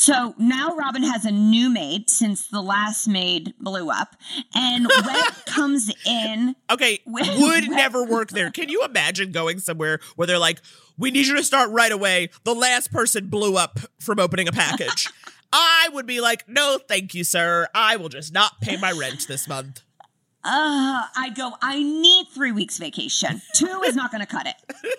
So now Robin has a new maid since the last maid blew up, and Webb *laughs* comes in. Okay, *laughs* would never work there. Can you imagine going somewhere where they're like, "We need you to start right away." The last person blew up from opening a package. *laughs* I would be like, "No, thank you, sir. I will just not pay my rent this month." Uh, I go, I need three weeks vacation. Two is not going to cut it.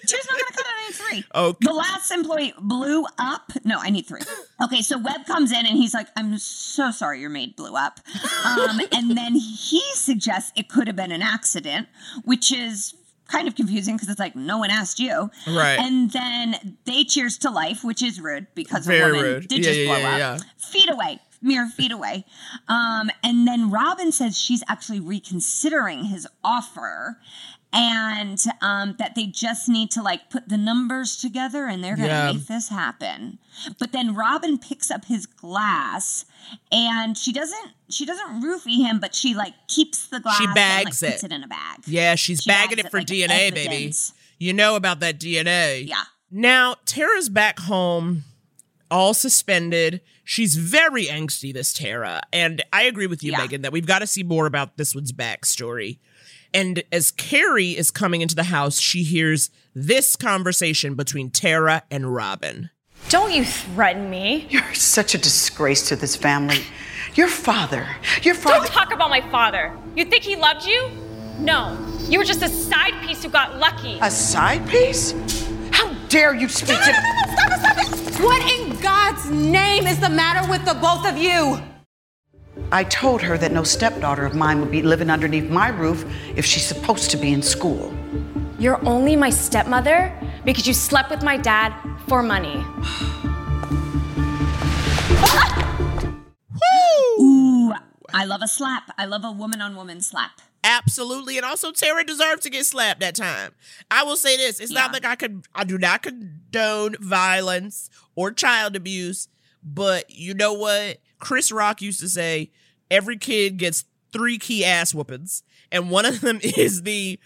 Two's not going to cut it. I need three. Okay. The last employee blew up. No, I need three. Okay, so Webb comes in and he's like, I'm so sorry your maid blew up. Um, and then he suggests it could have been an accident, which is kind of confusing because it's like, no one asked you. Right. And then they cheers to life, which is rude because Very a woman rude. did Yeah, just yeah, blow yeah, up. yeah. Feet away mere feet away. Um, and then Robin says she's actually reconsidering his offer and um, that they just need to like put the numbers together and they're going to Yeah. make this happen. But then Robin picks up his glass and she doesn't she doesn't roofie him, but she like keeps the glass She and, bags like, puts it. it in a bag. Yeah, she's She bagging it for like DNA, baby. You know about that DNA. Yeah. Now, Tara's back home, all suspended. She's very angsty, this Tara. And I agree with you, Yeah. Megan, that we've got to see more about this one's backstory. And as Carrie is coming into the house, she hears this conversation between Tara and Robin. Don't you threaten me. You're such a disgrace to this family. Your father, your father. Don't talk about my father. You think he loved you? No. You were just a side piece who got lucky. A side piece? How dare you speak to Stop it, stop it! What in God's name is the matter with the both of you? I told her that no stepdaughter of mine would be living underneath my roof if she's supposed to be in school. You're only my stepmother because you slept with my dad for money. *gasps* Ooh, ah! I love a slap. I love a woman on woman slap. Absolutely. And also Tara deserved to get slapped that time. I will say this. It's not like I could I do not condone violence or child abuse, but you know what? Chris Rock used to say every kid gets three key ass whoopings. And one of them *laughs* is the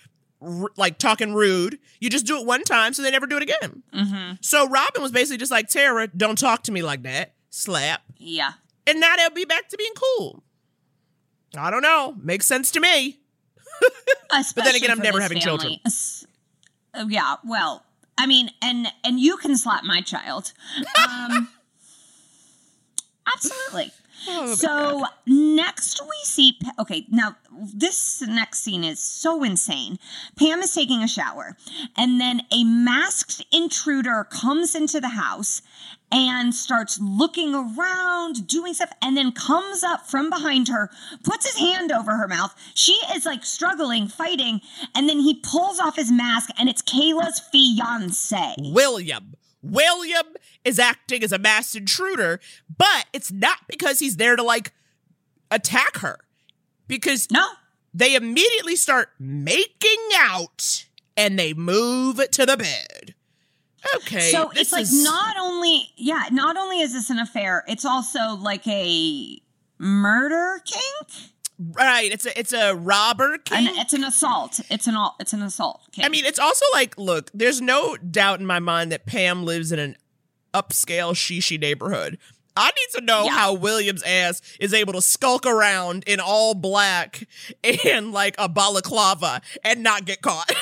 like talking rude. You just do it one time, so they never do it again. Mm-hmm. So Robin was basically just like, Tara, don't talk to me like that. Slap. Yeah. And now they'll be back to being cool. I don't know. Makes sense to me. But then again, I'm never having family. children. Uh, Yeah, well, I mean, and and you can slap my child. Um, *laughs* absolutely. Oh, so next we see okay now this next scene is so insane. Pam is taking a shower and then a masked intruder comes into the house and starts looking around doing stuff and then comes up from behind her puts his hand over her mouth. She is like struggling fighting and then he pulls off his mask and it's kayla's fiance. William. William is acting as a masked intruder, but it's not because he's there to like attack her. Because no, they immediately start making out and they move to the bed. Okay. So this it's like is- not only yeah, not only is this an affair, it's also like a murder kink. Right. It's a it's a robber king. it's an assault. It's an all. It's an assault. Kink. I mean, it's also like, look, there's no doubt in my mind that Pam lives in an upscale shishi neighborhood. I need to know how William's ass is able to skulk around in all black and like a balaclava and not get caught. *laughs*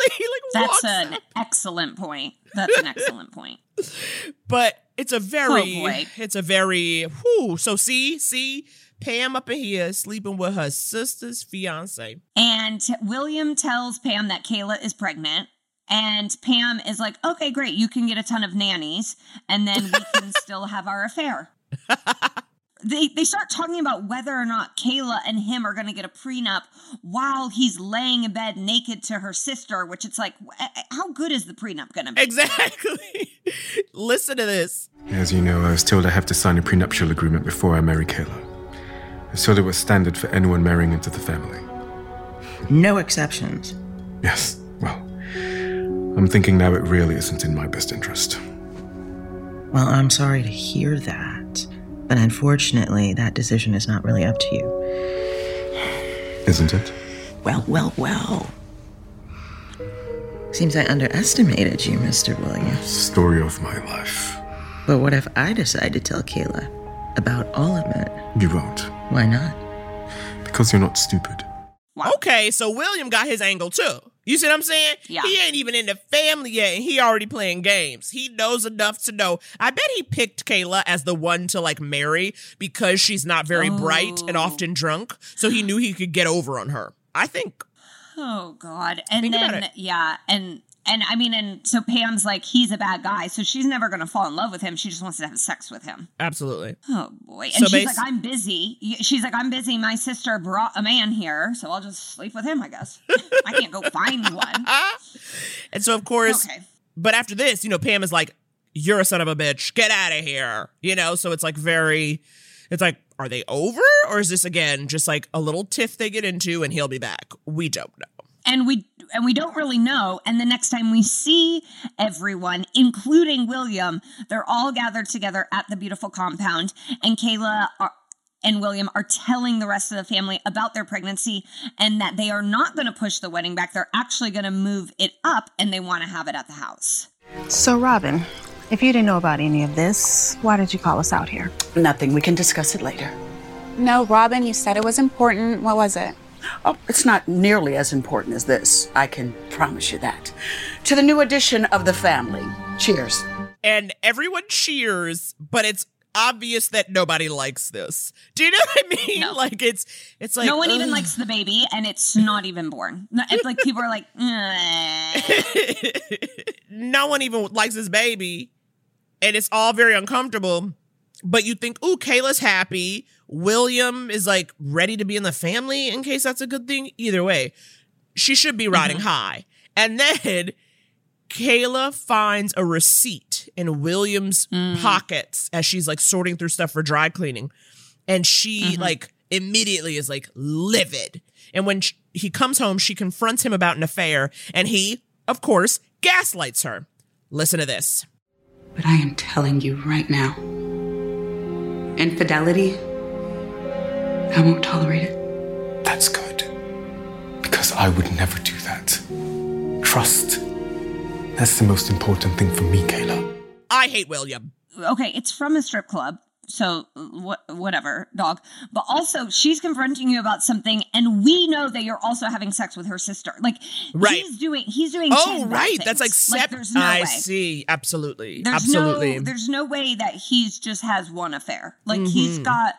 Like, he like that's an excellent point. That's an excellent point. *laughs* but it's a very Oh, boy. it's a very whew. so see see pam up in here sleeping with her sister's fiance And William tells Pam that Kayla is pregnant. And Pam is like, okay, great. You can get a ton of nannies. And then we can *laughs* still have our affair. they, they start talking about whether or not Kayla and him are going to get a prenup while he's laying in bed naked to her sister, which it's like, eh, eh, how good is the prenup going to be? exactly *laughs* listen to this As you know, I was told I have to sign a prenuptial agreement before I marry Kayla. Told it was standard for anyone marrying into the family. No exceptions. Yes, well, I'm thinking now it really isn't in my best interest. Well, I'm sorry to hear that. But unfortunately, that decision is not really up to you. Isn't it? Well, well, well. Seems I underestimated you, Mr. Williams. Story of my life. But what if I decide to tell Kayla about all of it? You won't. Why not? Because you're not stupid. Okay, so William got his angle too. You see what I'm saying? Yeah. He ain't even in the family yet, and he already playing games. He knows enough to know. I bet he picked Kayla as the one to like marry because she's not very bright and Oh. often drunk. So he knew he could get over on her. I think. Oh God! And Think about then it. yeah, and and I mean, and so Pam's like he's a bad guy, so she's never gonna fall in love with him. She just wants to have sex with him. Absolutely. Oh boy! So And she's bas- like, I'm busy. She's like, I'm busy. My sister brought a man here, so I'll just sleep with him. I guess *laughs* I can't go find one. *laughs* And so, of course, Okay. but after this, you know, Pam is like, You're a son of a bitch. Get out of here. You know, so it's like very, it's like, Are they over? Or is this again just like a little tiff they get into and he'll be back? We don't know. And we and we don't really know and the next time we see everyone including william they're all gathered together at the beautiful compound and kayla are, and william are telling the rest of the family about their pregnancy and that they are not going to push the wedding back they're actually going to move it up and they want to have it at the house So, Robin, if you didn't know about any of this, why did you call us out here? Nothing. We can discuss it later. No, Robin, you said it was important. What was it? Oh, it's not nearly as important as this. I can promise you that. To the new addition of the family. Cheers. And everyone cheers, but it's obvious that nobody likes this. Do you know what I mean? *laughs* Like it's it's like no one even likes the baby and it's not even born it's like people are like *laughs* no one even likes this baby, and it's all very uncomfortable. But you think, ooh, Kayla's happy. William is like ready to be in the family in case that's a good thing. Either way, she should be riding mm-hmm. high. And then Kayla finds a receipt in William's mm. pockets as she's like sorting through stuff for dry cleaning. And she mm-hmm. like immediately is like livid. And when sh- he comes home, she confronts him about an affair. And he, of course, gaslights her. Listen to this. But I am telling you right now infidelity, I won't tolerate it. That's good. Because I would never do that. Trust. That's the most important thing for me, Kayla. I hate William. okay, it's from a strip club. So what, whatever, dog. But also, she's confronting you about something, and we know that you're also having sex with her sister. Like, Right. he's doing, he's doing. Oh, right. things. That's like, sep- there's no I way. see. Absolutely. There's Absolutely. no, there's no way that he's just has one affair. Like he's Mhm. got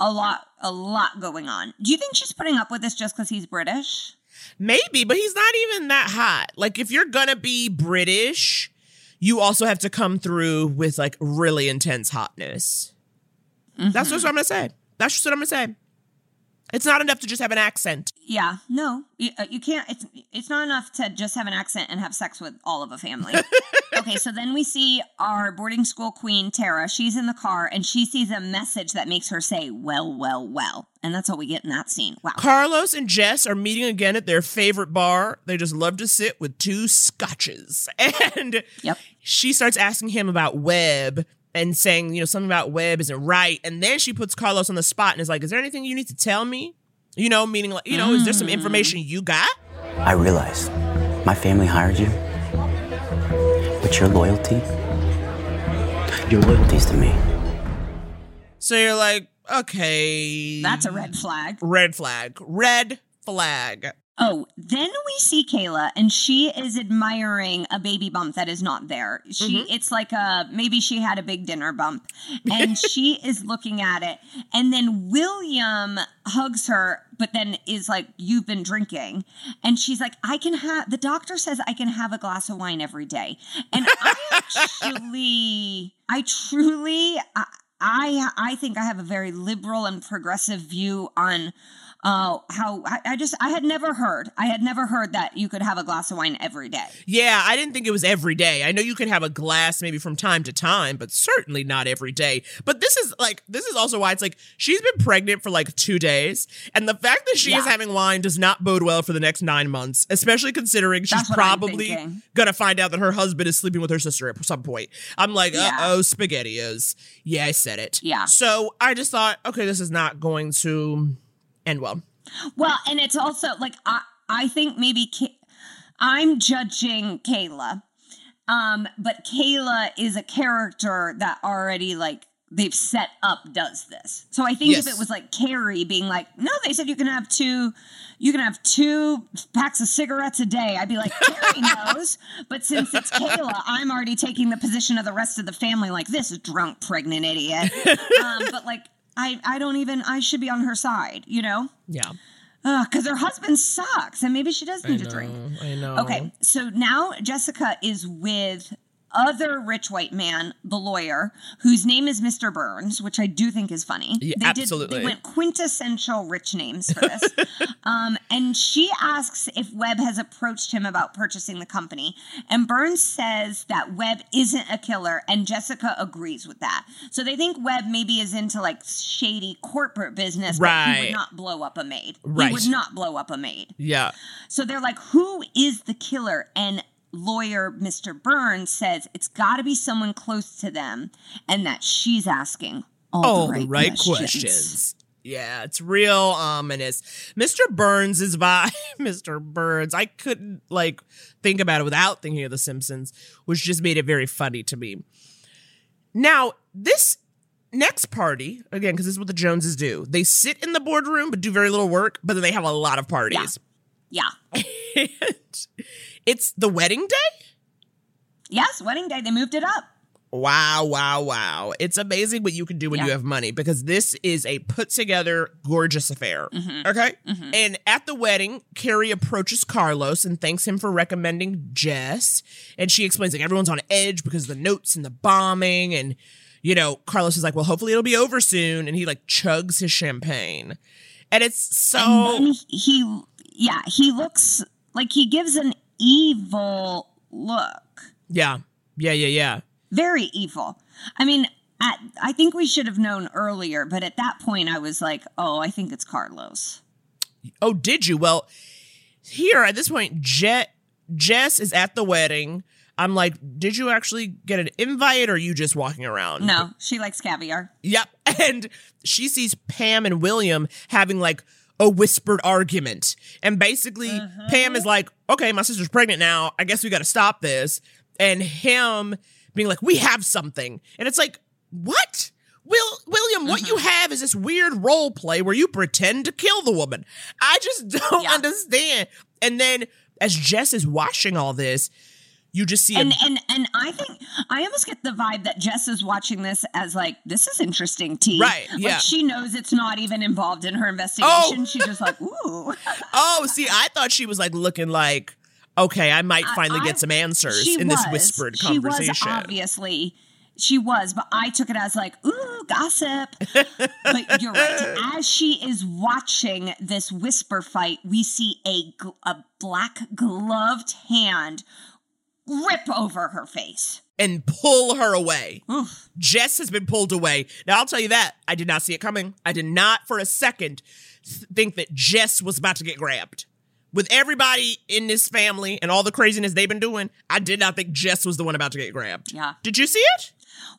a lot, a lot going on. Do you think she's putting up with this just because he's British? Maybe, but he's not even that hot. Like, if you're gonna be British, you also have to come through with like really intense hotness. That's mm-hmm. just what I'm gonna say. That's just what I'm gonna say. It's not enough to just have an accent. Yeah, no, you, uh, you can't. It's it's not enough to just have an accent and have sex with all of a family. *laughs* okay, so then we see our boarding school queen Tara. She's in the car and she sees a message that makes her say, "Well, well, well," and that's all we get in that scene. Wow. Carlos and Jess are meeting again at their favorite bar. They just love to sit with two scotches. *laughs* And yep. she starts asking him about Webb and saying, you know, something about Webb isn't right. And then she puts Carlos on the spot and is like, Is there anything you need to tell me? You know, meaning like, you know, is there some information mm. you got? I realize my family hired you, but your loyalty, your loyalty's to me. So you're like, okay. That's a red flag. Red flag. Red flag. Oh, then we see Kayla and she is admiring a baby bump that is not there. She Mm-hmm. it's like a maybe she had a big dinner bump *laughs* and she is looking at it and then William hugs her but then is like you've been drinking and she's like I can have the doctor says I can have a glass of wine every day. And I actually I truly I I, I think I have a very liberal and progressive view on uh, how I, I just I had never heard I had never heard that you could have a glass of wine every day. Yeah, I didn't think it was every day. I know you can have a glass maybe from time to time, but certainly not every day. But this is like this is also why it's like she's been pregnant for like two days, and the fact that she is having wine does not bode well for the next nine months, especially considering she's That's what I'm probably gonna find out that her husband is sleeping with her sister at some point. I'm like, uh Yeah. oh, spaghettios. Yeah, I said it. Yeah. So I just thought, okay, this is not going to end well. Well, and it's also like I I think maybe Ka- I'm judging Kayla, um, but Kayla is a character that already like they've set up does this. So I think if it was like Carrie being like, no, they said you can have two, you can have two packs of cigarettes a day. I'd be like, Carrie *laughs* knows. But since it's Kayla, I'm already taking the position of the rest of the family, like this drunk pregnant idiot. *laughs* um, but like. I, I don't even I should be on her side, you know? Yeah. because her husband sucks and maybe she does need I to drink. I know. Okay, so now Jessica is with other rich white man, the lawyer, whose name is Mr. Burns, which I do think is funny. Yeah, they Did, they went quintessential rich names for this. *laughs* um, and she asks if Webb has approached him about purchasing the company. And Burns says that Webb isn't a killer, and Jessica agrees with that. So they think Webb maybe is into like shady corporate business, but he would not blow up a maid. Right. He would not blow up a maid. Yeah. So they're like, who is the killer? And lawyer Mr. Burns says it's got to be someone close to them and that she's asking all, all the oh, right, the right questions. questions. Yeah, it's real ominous. Mr. Burns is by *laughs* Mr. Burns. I couldn't like think about it without thinking of The Simpsons, which just made it very funny to me. Now, this next party, again, because this is what the Joneses do, they sit in the boardroom but do very little work, but then they have a lot of parties. Yeah. *laughs* It's the wedding day? Yes, wedding day. They moved it up. Wow, wow, wow. It's amazing what you can do when you have money because this is a put together, gorgeous affair. Mm-hmm. Okay? And at the wedding, Carrie approaches Carlos and thanks him for recommending Jess. And she explains, like, everyone's on edge because of the notes and the bombing. And, you know, Carlos is like, well, hopefully it'll be over soon. And he, like, chugs his champagne. And it's so. And he, yeah, he looks like he gives an evil look. yeah. Yeah, yeah, yeah. Very evil. I mean, at, I think we should have known earlier, but at that point I was like, oh, I think it's Carlos. Oh, did you? Well, here at this point, Jet Jess is at the wedding. I'm like, did you actually get an invite or are you just walking around? No, she likes caviar. Yep. *laughs* And she sees Pam and William having like a whispered argument. And basically, mm-hmm. Pam is like, okay, my sister's pregnant now. I guess we got to stop this. And him being like, we have something. And it's like, what? Will William, what you mm-hmm. have is this weird role play where you pretend to kill the woman. I just *laughs* don't understand. And then as Jess is watching all this, you just see And a and and I think I almost get the vibe that Jess is watching this as like this is interesting, T. Right, Like yeah. she knows it's not even involved in her investigation. Oh. She's just like, *laughs* ooh. oh, see, I thought she was like looking like, okay, I might finally I- get some answers in this was. whispered She was obviously she was, but I took it as like, ooh, gossip. but you're right. *laughs* As she is watching this whisper fight, we see a a black gloved hand rip over her face. and pull her away. Jess has been pulled away. Now, I'll tell you that. I did not see it coming. I did not for a second think that Jess was about to get grabbed. With everybody in this family and all the craziness they've been doing, I did not think Jess was the one about to get grabbed. Yeah. Did you see it?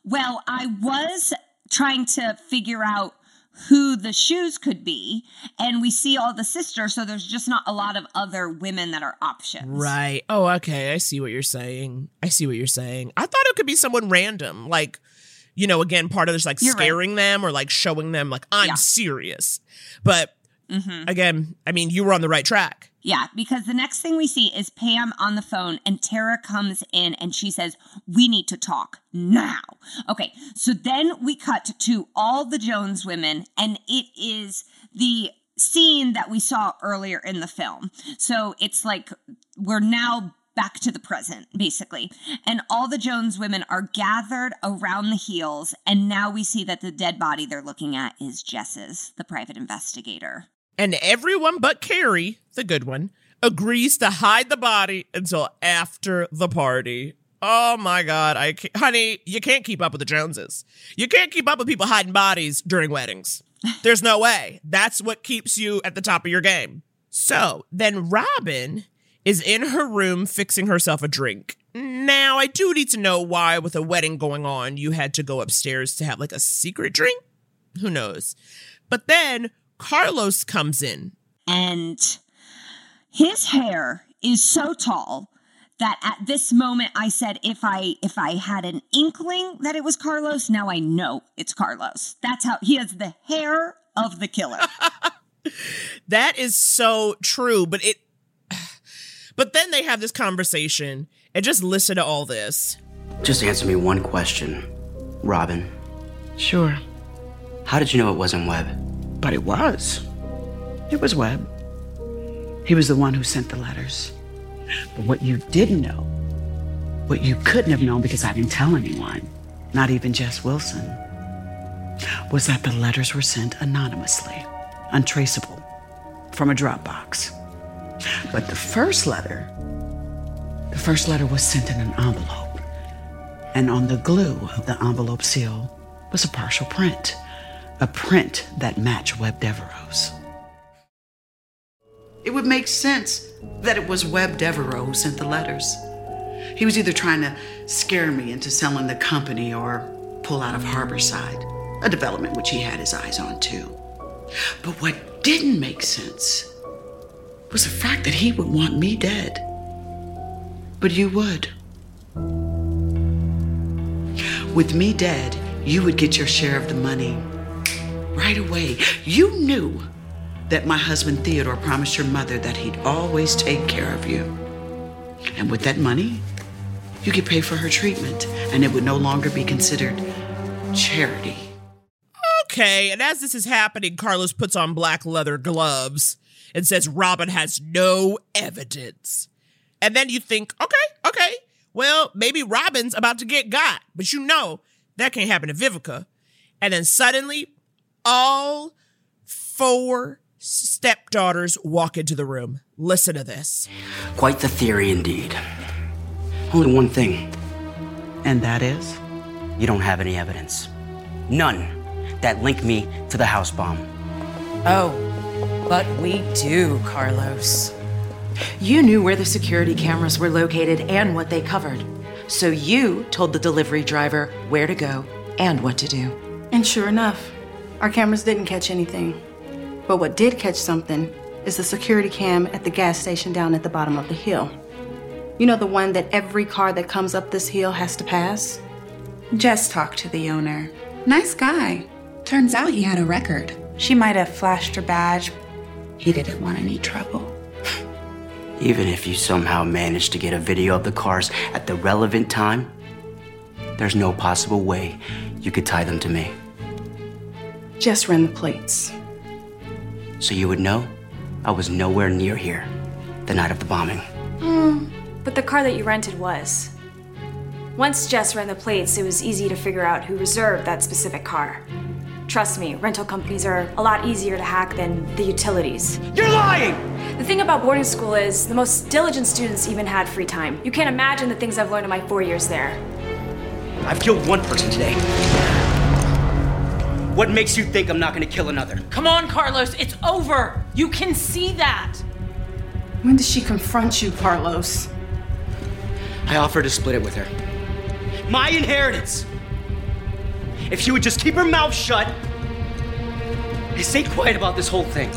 Well, I was trying to figure out who the shoes could be, and we see all the sisters, so there's just not a lot of other women that are options. Right. Oh, okay. I see what you're saying. I see what you're saying. I thought it could be someone random, like, you know, again, part of this like You're right. scaring them or like showing them like I'm Yeah. serious. But Mhm. again, I mean, you were on the right track. Yeah, because the next thing we see is Pam on the phone, and Tara comes in and she says, We need to talk now. Okay, so then we cut to all the Jones women, and it is the scene that we saw earlier in the film. So it's like we're now back to the present, basically. And all the Jones women are gathered around the heels, and now we see that the dead body they're looking at is Jess's, the private investigator. And everyone but Carrie, the good one, agrees to hide the body until after the party. Oh my God. I can't, honey, you can't keep up with the Joneses. You can't keep up with people hiding bodies during weddings. *laughs* There's no way. That's what keeps you at the top of your game. So then Robin is in her room fixing herself a drink. Now, I do need to know why, with a wedding going on, you had to go upstairs to have like a secret drink. Who knows? But then Carlos comes in. And his hair is so tall that at this moment I said if I if I had an inkling that it was Carlos, now I know it's Carlos. That's how he has the hair of the killer. *laughs* that is so true, but it but then they have this conversation and just listen to all this. Just answer me one question, Robin. Sure. How did you know it wasn't Webb? But it was. It was Webb. He was the one who sent the letters. But what you didn't know, what you couldn't have known because I didn't tell anyone, not even Jess Wilson, was that the letters were sent anonymously, untraceable, from a Dropbox. But the first letter, the first letter was sent in an envelope. And on the glue of the envelope seal was a partial print, a print that matched Webb Devereaux's. It would make sense that it was Webb Devereaux who sent the letters. He was either trying to scare me into selling the company or pull out of Harborside, a development which he had his eyes on too. But what didn't make sense was the fact that he would want me dead. But you would. With me dead, you would get your share of the money right away. You knew that my husband Theodore promised your mother that he'd always take care of you. And with that money, you could pay for her treatment, and it would no longer be considered charity. Okay, and as this is happening, Carlos puts on black leather gloves and says Robin has no evidence. And then you think, okay, okay, well, maybe Robin's about to get got, but you know that can't happen to Vivica. And then suddenly, all four stepdaughters walk into the room. Listen to this. Quite the theory indeed. Only one thing. And that is? You don't have any evidence. None that link me to the house bomb. Oh, but we do, Carlos. You knew where the security cameras were located and what they covered. So you told the delivery driver where to go and what to do. And sure enough, our cameras didn't catch anything. But what did catch something is the security cam at the gas station down at the bottom of the hill. You know the one that every car that comes up this hill has to pass? Just talked to the owner. Nice guy. Turns out he had a record. She might have flashed her badge. He didn't want any trouble. *laughs* Even if you somehow managed to get a video of the cars at the relevant time, there's no possible way you could tie them to me. Just ran the plates. So you would know I was nowhere near here the night of the bombing. Hmm. But the car that you rented was. Once Jess ran the plates, it was easy to figure out who reserved that specific car. Trust me, rental companies are a lot easier to hack than the utilities. You're lying! The thing about boarding school is the most diligent students even had free time. You can't imagine the things I've learned in my four years there. I've killed one person today. What makes you think I'm not gonna kill another? Come on, Carlos, it's over. You can see that. When does she confront you, Carlos? I offered to split it with her. My inheritance! If she would just keep her mouth shut and stay quiet about this whole thing.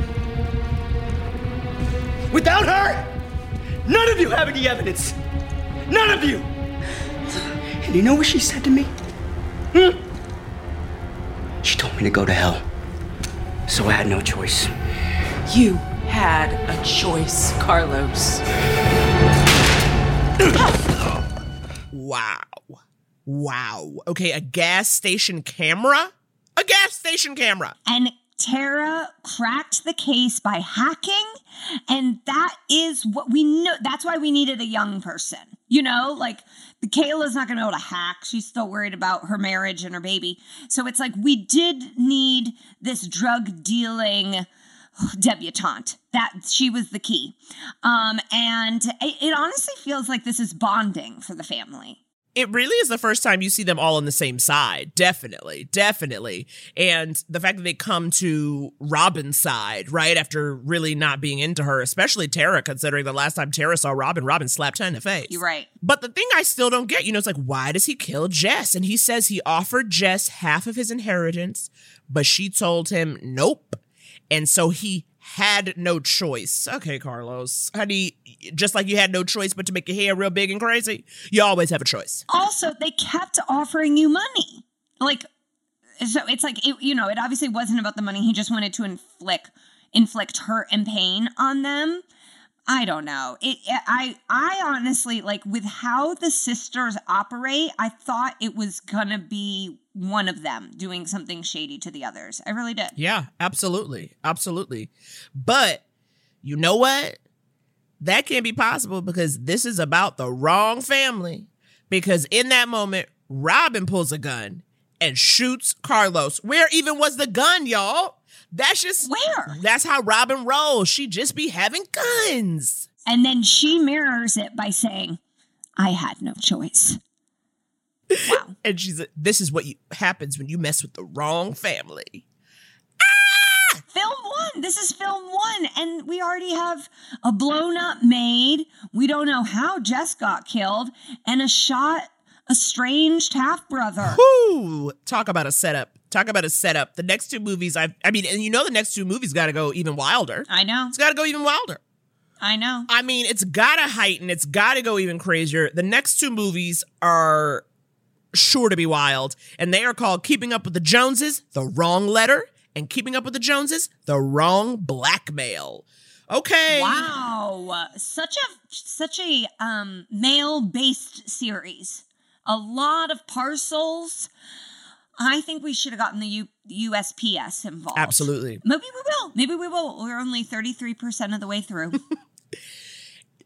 Without her, none of you have any evidence. None of you! And you know what she said to me? Hmm? She told me to go to hell. So I had no choice. You had a choice, Carlos. wow. Wow. Okay, a gas station camera? A gas station camera. And Tara cracked the case by hacking. And that is what we know. That's why we needed a young person. You know, like Kayla's not going to be able to hack. She's still worried about her marriage and her baby. So it's like we did need this drug dealing debutante. That she was the key. Um, and it, it honestly feels like this is bonding for the family. It really is the first time you see them all on the same side. Definitely. Definitely. And the fact that they come to Robin's side, right, after really not being into her, especially Tara, considering the last time Tara saw Robin, Robin slapped her in the face. You're right. But the thing I still don't get, you know, it's like, why does he kill Jess? And he says he offered Jess half of his inheritance, but she told him nope. And so he had no choice. Okay, Carlos. Honey, just like you had no choice but to make your hair real big and crazy, you always have a choice. Also, they kept offering you money. Like, so it's like, it, you know, it obviously wasn't about the money. He just wanted to inflict inflict hurt and pain on them. I don't know. It, it, I I honestly like with how the sisters operate, I thought it was going to be one of them doing something shady to the others. I really did. Yeah, absolutely. Absolutely. But you know what? That can't be possible because this is about the wrong family. Because in that moment, Robin pulls a gun and shoots Carlos. Where even was the gun, y'all? That's just where. That's how Robin rolls. She just be having guns. And then she mirrors it by saying, I had no choice. *laughs* Wow. and she's this is what you, happens when you mess with the wrong family. Film one. This is film one. And we already have a blown up maid. We don't know how Jess got killed. And a shot, estranged half brother. Whoo! Talk about a setup. Talk about a setup. The next two movies, I I mean, and you know the next two movies got to go even wilder. I know. It's got to go even wilder. I know. I mean, it's got to heighten. It's got to go even crazier. The next two movies are sure to be wild, and they are called Keeping Up with the Joneses, The Wrong Letter, and Keeping Up with the Joneses, The Wrong Blackmail. Okay. Wow. Such a such a um male-based series. A lot of parcels. I think we should have gotten the U- USPS involved. Absolutely. Maybe we will. Maybe we will. We're only 33% of the way through. *laughs* *laughs*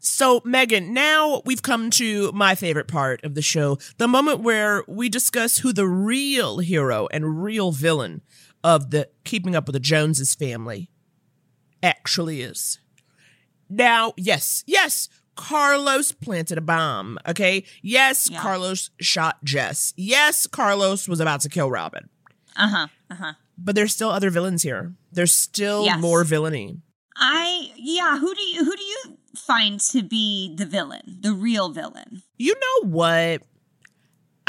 So, Megan, now we've come to my favorite part of the show the moment where we discuss who the real hero and real villain of the Keeping Up with the Joneses family actually is. Now, yes, yes, Carlos planted a bomb, okay? Yes, Yeah. Carlos shot Jess. Yes, Carlos was about to kill Robin. uh-huh. Uh-huh. But there's still other villains here. There's still Yes. more villainy. I yeah, who do you who do you find to be the villain? The real villain? You know what?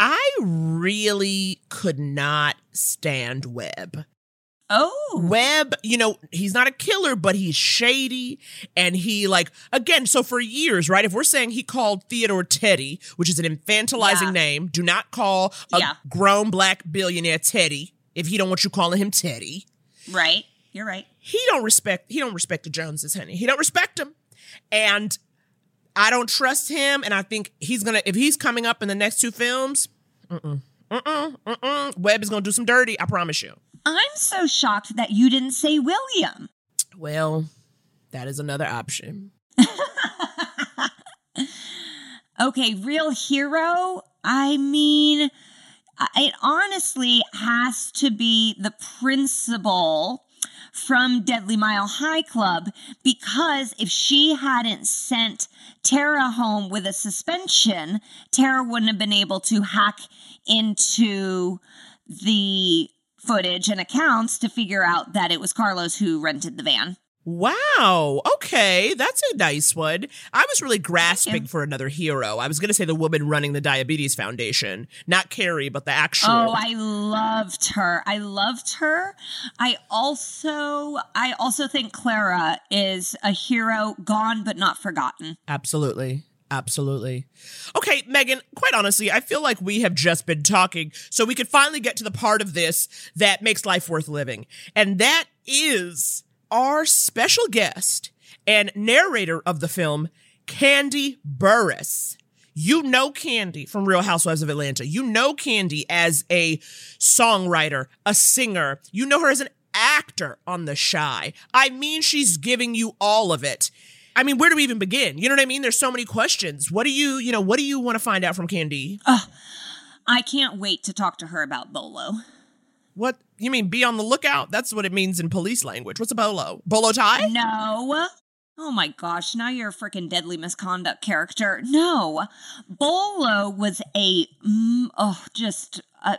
I really could not stand Webb. Oh. Webb, you know, he's not a killer, but he's shady. And he, like, again, so for years, right? If we're saying he called Theodore Teddy, which is an infantilizing Yeah. name, do not call a Yeah. grown black billionaire Teddy if he don't want you calling him Teddy. Right. You're right. He don't respect, he don't respect the Joneses, honey. He don't respect them. And I don't trust him. And I think he's gonna, if he's coming up in the next two films, mm-mm, mm-mm, mm-mm, Webb is gonna do some dirty, I promise you. I'm so shocked that you didn't say William. Well, that is another option. *laughs* Okay, real hero. I mean, uh, it honestly has to be the principal from Deadly Mile High Club because if she hadn't sent Tara home with a suspension, Tara wouldn't have been able to hack into the footage and accounts to figure out that it was Carlos who rented the van. Wow. Okay. That's a nice one. I was really grasping for another hero. I was going to say the woman running the Diabetes Foundation, not Carrie, but the actual. Oh, I loved her. I loved her. I also I also think Clara is a hero gone but not forgotten. Absolutely. Absolutely. Okay, Megan, quite honestly, I feel like we have just been talking so we could finally get to the part of this that makes life worth living. And that is our special guest and narrator of the film, Kandi Burruss. You know Kandi from Real Housewives of Atlanta. You know Kandi as a songwriter, a singer. You know her as an actor on The Chi. I mean, she's giving you all of it. I mean, where do we even begin? You know what I mean? There's so many questions. What do you, you know, what do you want to find out from Kandi? I can't wait to talk to her about Bolo. What you mean? Be on the lookout. That's what it means in police language. What's a bolo? Bolo tie? No. Oh my gosh, now you're a freaking deadly misconduct character. No. Bolo was a, mm, oh, just, uh,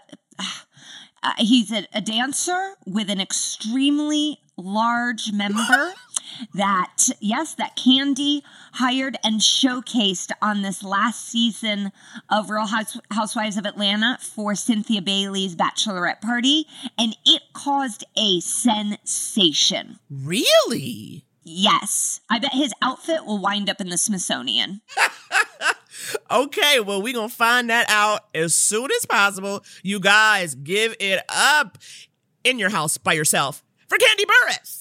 uh, he's a, a dancer with an extremely large member *laughs* that, yes, that Kandi hired and showcased on this last season of Real House- Housewives of Atlanta for Cynthia Bailey's bachelorette party. And it caused a sensation. Really? Yes. I bet his outfit will wind up in the Smithsonian. *laughs* Okay, well, we're going to find that out as soon as possible. You guys, give it up in your house by yourself for Kandi Burruss.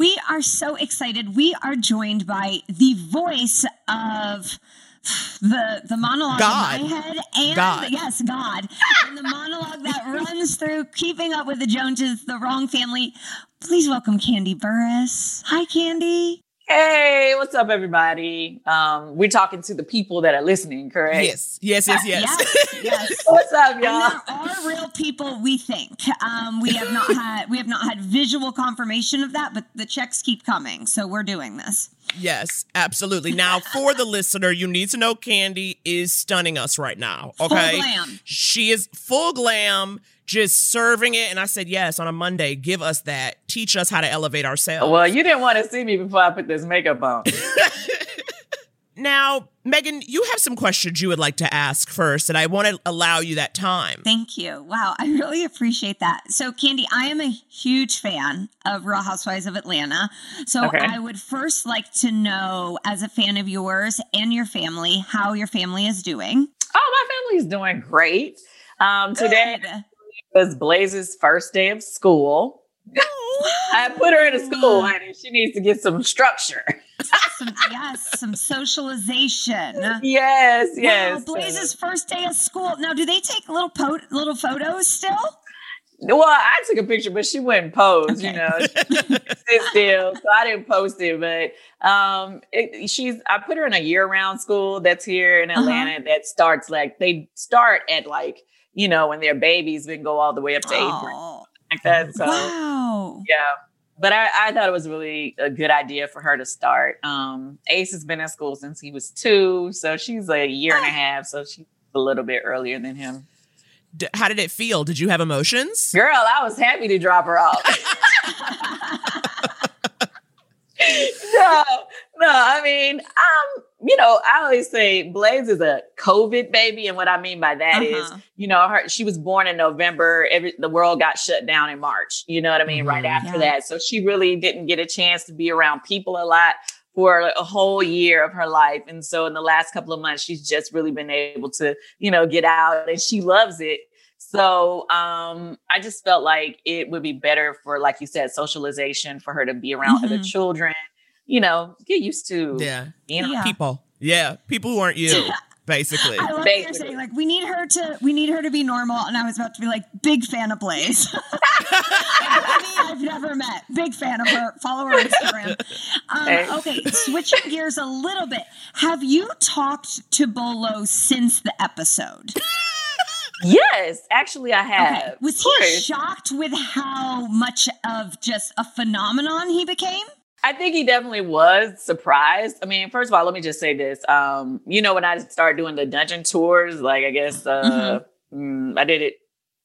We are so excited. We are joined by the voice of the the monologue God. in my head and God. yes, God. and the monologue that runs through keeping up with the Joneses, the wrong family. Please welcome Kandi Burruss. Hi, Kandi. Hey, what's up, everybody? Um, we're talking to the people that are listening, correct? Yes, yes, yes, yes. Yes, yes. *laughs* What's up, y'all? there are real people. We think um, we have not had we have not had visual confirmation of that, but the checks keep coming, so we're doing this. Yes, absolutely. Now, for the listener, you need to know Kandi is stunning us right now. Okay. glam. She is full glam, just serving it. And I said, yes, on a Monday, give us that. Teach us how to elevate ourselves. Well, you didn't want to see me before I put this makeup on. *laughs* Now, Megan, you have some questions you would like to ask first, and I want to allow you that time. Thank you. Wow, I really appreciate that. So, Kandi, I am a huge fan of Real Housewives of Atlanta. So, Okay. I would first like to know, as a fan of yours and your family, how your family is doing. Oh, my family's doing great. Um, today was Blaze's first day of school. I put her in a school, *laughs* honey. She needs to get some structure. Some, yes, some socialization. Yes, yes. Wow, Blaze's first day of school. Now, do they take little po- little photos still? Well, I took a picture, but she wouldn't pose, you know, *laughs* sit still. So I didn't post it, but um, it, she's, I put her in a year round school that's here in Atlanta that starts like, they start at like, you know, when they're babies, then go all the way up to eighth grade, like that. So, wow. yeah. But I, I thought it was really a good idea for her to start. Um, Ace has been in school since he was two. So she's a year and a half. So she's a little bit earlier than him. D- how did it feel? Did you have emotions? Girl, I was happy to drop her off. *laughs* *laughs* no, no. I mean, um, you know, I always say Blaze is a COVID baby, and what I mean by that is, Uh-huh. you know, her she was born in November. Every the world got shut down in March. You know what I mean? Right after Yeah. that, so she really didn't get a chance to be around people a lot for a whole year of her life. And so in the last couple of months, she's just really been able to, you know, get out and she loves it. So um, I just felt like it would be better for, like you said, socialization for her to be around other Mhm. children, you know, get used to Yeah. being around People. Yeah. People who aren't you, basically. I love what you're saying. Like, we need her to, we need her to be normal. And I was about to be like, big fan of Blaze. *laughs* Me, I've never met. Big fan of her. Follow her on Instagram. Um, okay, switching gears a little bit. Have you talked to Bolo since the episode? Yes, actually, I have. Was he shocked with how much of just a phenomenon he became? I think he definitely was surprised. I mean, first of all, let me just say this. Um, you know, when I started doing the dungeon tours, like I guess uh, mm, I did it.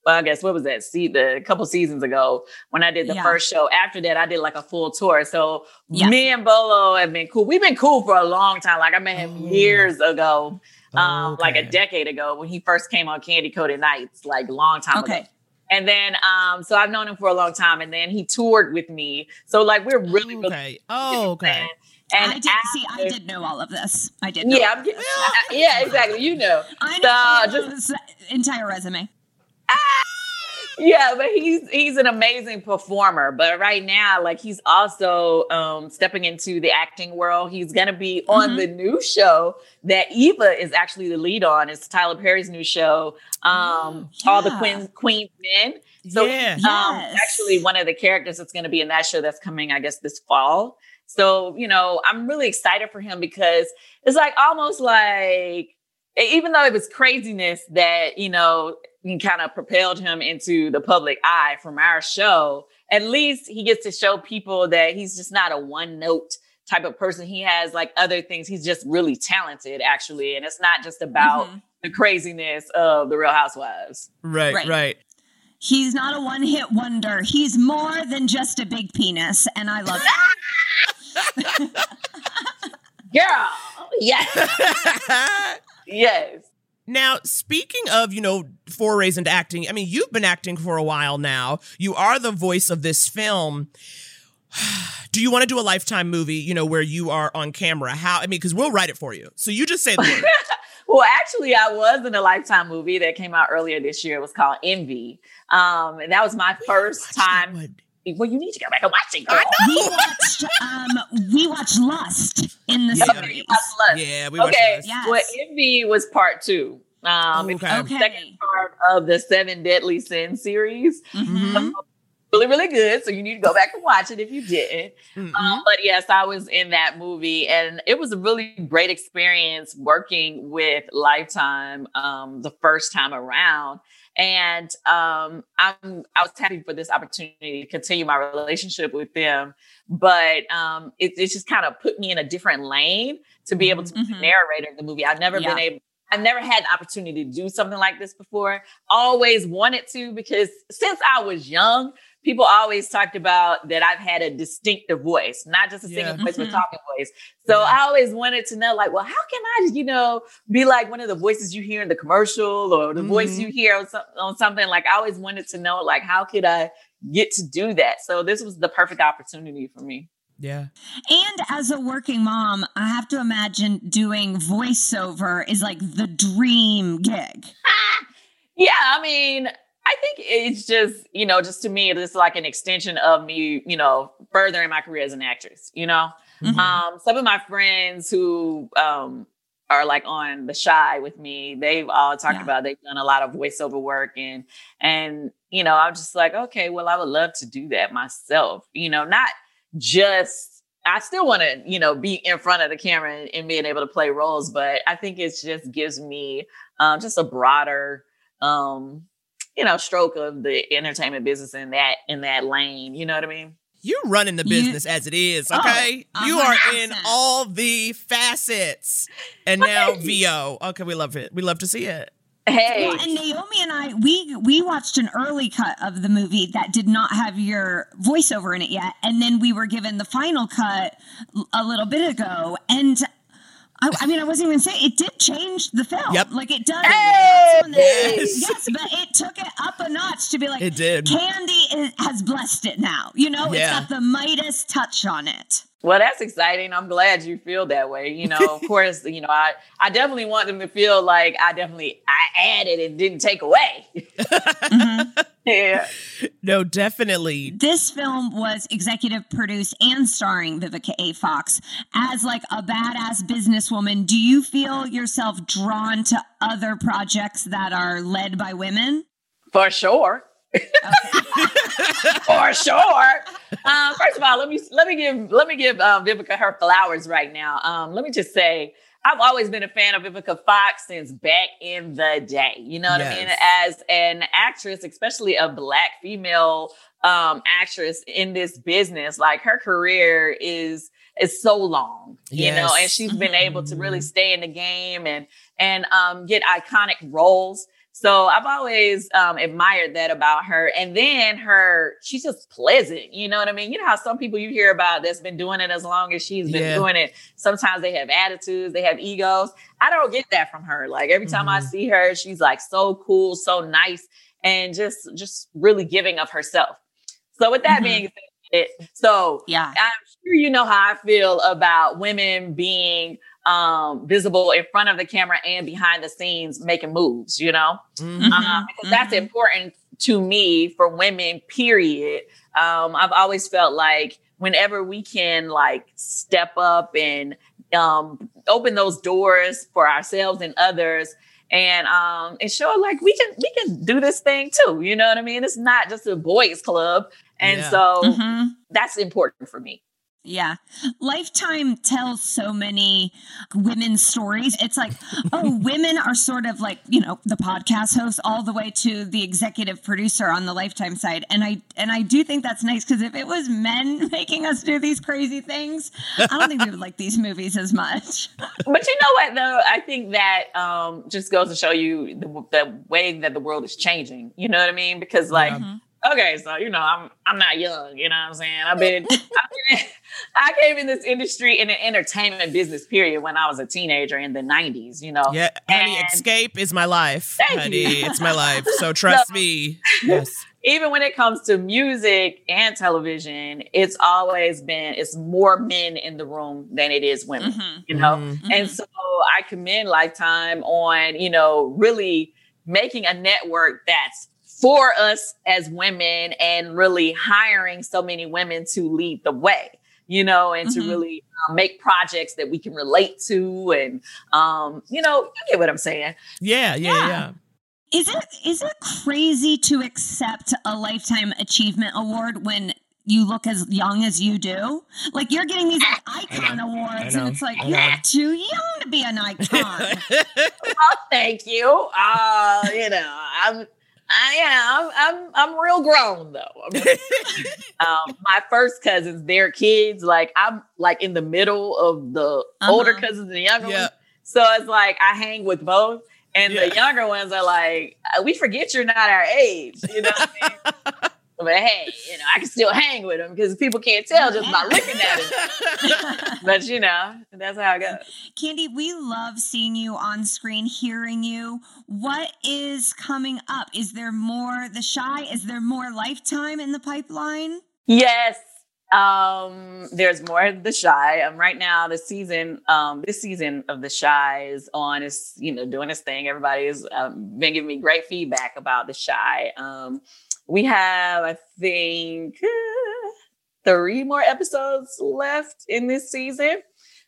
Well, I guess what was that? See, the a couple seasons ago when I did the Yeah. first show. After that, I did like a full tour. So Yes. me and Bolo have been cool. We've been cool for a long time. Like I met him years ago, um, like a decade ago when he first came on Kandi Koated Nights, like long time Okay. ago. And then, um, so I've known him for a long time, and then he toured with me. So like we're really, really okay. Oh, okay. And I did see. I did know all of this. I did. Know Yeah, I'm of getting, *laughs* yeah, exactly. You know, *laughs* I know So, his entire resume. Yeah, but he's he's an amazing performer. But right now, like he's also um, stepping into the acting world. He's gonna be on Mm-hmm. the new show that Eva is actually the lead on. It's Tyler Perry's new show, um, All the yeah. Queen Queen's Men. So Yeah. he's, um, Yes. actually one of the characters that's gonna be in that show that's coming, I guess, this fall. So you know, I'm really excited for him because it's like almost like even though it was craziness that you know kind of propelled him into the public eye from our show at least he gets to show people that he's just not a one note type of person he has like other things he's just really talented actually and it's not just about Mhm. the craziness of the real housewives Right, Right. right. He's not a one-hit wonder. He's more than just a big penis, and I love it. *laughs* girl yes *laughs* yes Now, speaking of, you know, forays into acting, I mean, you've been acting for a while now. You are the voice of this film. *sighs* Do you want to do a lifetime movie, you know, where you are on camera? How, I mean, because we'll write it for you. So you just say the *laughs* well, actually, I was in a Lifetime movie that came out earlier this year. It was called Envy, um, and that was my first time. Well, you need to go back and watch it. Girl. We watched. Um, we watched Lust in the Yeah. series. Lust. Yeah, we watched okay, this. Yes. well, Envy was part two. Um, it's Okay. the second part of the Seven Deadly Sins series. Mhm. Really, really good. So you need to go back and watch it if you didn't. Mm-mm. Um, but yes, I was in that movie, and it was a really great experience working with Lifetime um, the first time around. And um, I'm I was happy for this opportunity to continue my relationship with them, but um, it, it just kind of put me in a different lane to be able to be the narrator of the movie. I've never been able. I've never had the opportunity to do something like this before. Always wanted to because since I was young, people always talked about that I've had a distinctive voice, not just a singing Yeah. voice, but Mhm. talking voice. So I always wanted to know, like, well, how can I, you know, be like one of the voices you hear in the commercial or the voice Mhm. you hear on, some, on something? Like, I always wanted to know, like, how could I get to do that? So this was the perfect opportunity for me. Yeah. And as a working mom, I have to imagine doing voiceover is like the dream gig. *laughs* Yeah, I mean, I think it's just, you know, just to me, it's like an extension of me, you know, furthering my career as an actress, you know? Mhm. Um, some of my friends who um are like on the Chi with me, they've all talked Yeah. about they've done a lot of voiceover work and and you know, I'm just like, okay, well, I would love to do that myself, you know, not just I still want to, you know, be in front of the camera and, and being able to play roles, but I think it just gives me um, just a broader, um, you know, stroke of the entertainment business in that in that lane. You know what I mean? You're running the You- business as it is, Oh, okay? you are in all the facets. And now VO. Okay, we love it. We love to see it. Hey, Well, and Naomi and I, we we watched an early cut of the movie that did not have your voiceover in it yet, and then we were given the final cut a little bit ago, and. I, I mean, I wasn't even saying it did change the film. Yep. Like it does. Hey! That's when they- Yes. yes, but it took it up a notch to be like, It did. Kandi is, has blessed it now. You know, Yeah. it's got the Midas touch on it. well, that's exciting. I'm glad you feel that way. You know, of *laughs* course, you know, I I definitely want them to feel like I definitely I added and didn't take away. Mm-hmm. *laughs* *laughs* yeah. No, definitely. This film was executive produced and starring Vivica A. Fox. As like a badass businesswoman, do you feel yourself drawn to other projects that are led by women? For sure. *laughs* For sure. Um, first of all, let me let me give let me give um, Vivica her flowers right now. Um, let me just say, I've always been a fan of Vivica Fox since back in the day. You know what I mean? As an actress, especially a black female um, actress in this business, like her career is is so long. You know, and she's been able to really stay in the game and and um, get iconic roles. So I've always um, admired that about her. And then her, she's just pleasant. You know what I mean? You know how some people you hear about that's been doing it as long as she's been Yeah. doing it. Sometimes they have attitudes, they have egos. I don't get that from her. Like every time I Mhm. see her, she's like so cool, so nice. and just just really giving of herself. So with that Mhm. being said, so yeah, I'm sure you know how I feel about women being um, visible in front of the camera and behind the scenes making moves. You know, Mhm. um, because that's important to me for women. Period. Um, I've always felt like whenever we can like step up and um, open those doors for ourselves and others and um and show like we can we can do this thing too you know what i mean it's not just a boys club and Yeah. so Mhm. that's important for me Yeah. Lifetime tells so many women's stories. It's like, oh, *laughs* women are sort of like, you know, the podcast host all the way to the executive producer on the Lifetime side. And I and I do think that's nice because if it was men *laughs* making us do these crazy things, I don't think we would like these movies as much. *laughs* but you know what though i think that um just goes to show you the, the way that the world is changing you know what i mean because like okay so you know i'm i'm not young you know what i'm saying i've been, *laughs* I've been in, *laughs* i came in this industry in the entertainment business period when i was a teenager in the 90s you know Yeah, honey, And- escape is my life. Thank honey, you. it's my life. So *laughs* trust So- me. Yes. even when it comes to music and television, it's always been it's more men in the room than it is women, you know. Mhm. And so I commend Lifetime on, you know, really making a network that's for us as women and really hiring so many women to lead the way you know and to Mhm. really um, make projects that we can relate to and um you know you get what i'm saying Yeah, yeah, yeah. Is it is it crazy to accept a lifetime achievement award when you look as young as you do? Like you're getting these like, icon awards, and it's like I you're too young to be an *laughs* icon. well, thank you. Uh, you know, I'm, I, know, I'm, I'm, I'm real grown though. *laughs* um, my first cousins, their kids, like I'm like in the middle of the older Uh-huh. cousins and the younger Yeah. ones. So it's like I hang with both. And the younger ones are like, "Uh, we forget you're not our age, you know what I mean? But hey, you know, I can still hang with them because people can't tell just by looking at them. *laughs* but you know, that's how it goes. Kandi, we love seeing you on screen, hearing you. What is coming up? Is there more The Chi? Is there more Lifetime in the pipeline? Yes. Um, there's more the Chi. Um, right now the season, um, this season of the Chi is on. It's you know doing its thing. Everybody's um, been giving me great feedback about the Chi. Um, we have, I think, uh, three more episodes left in this season.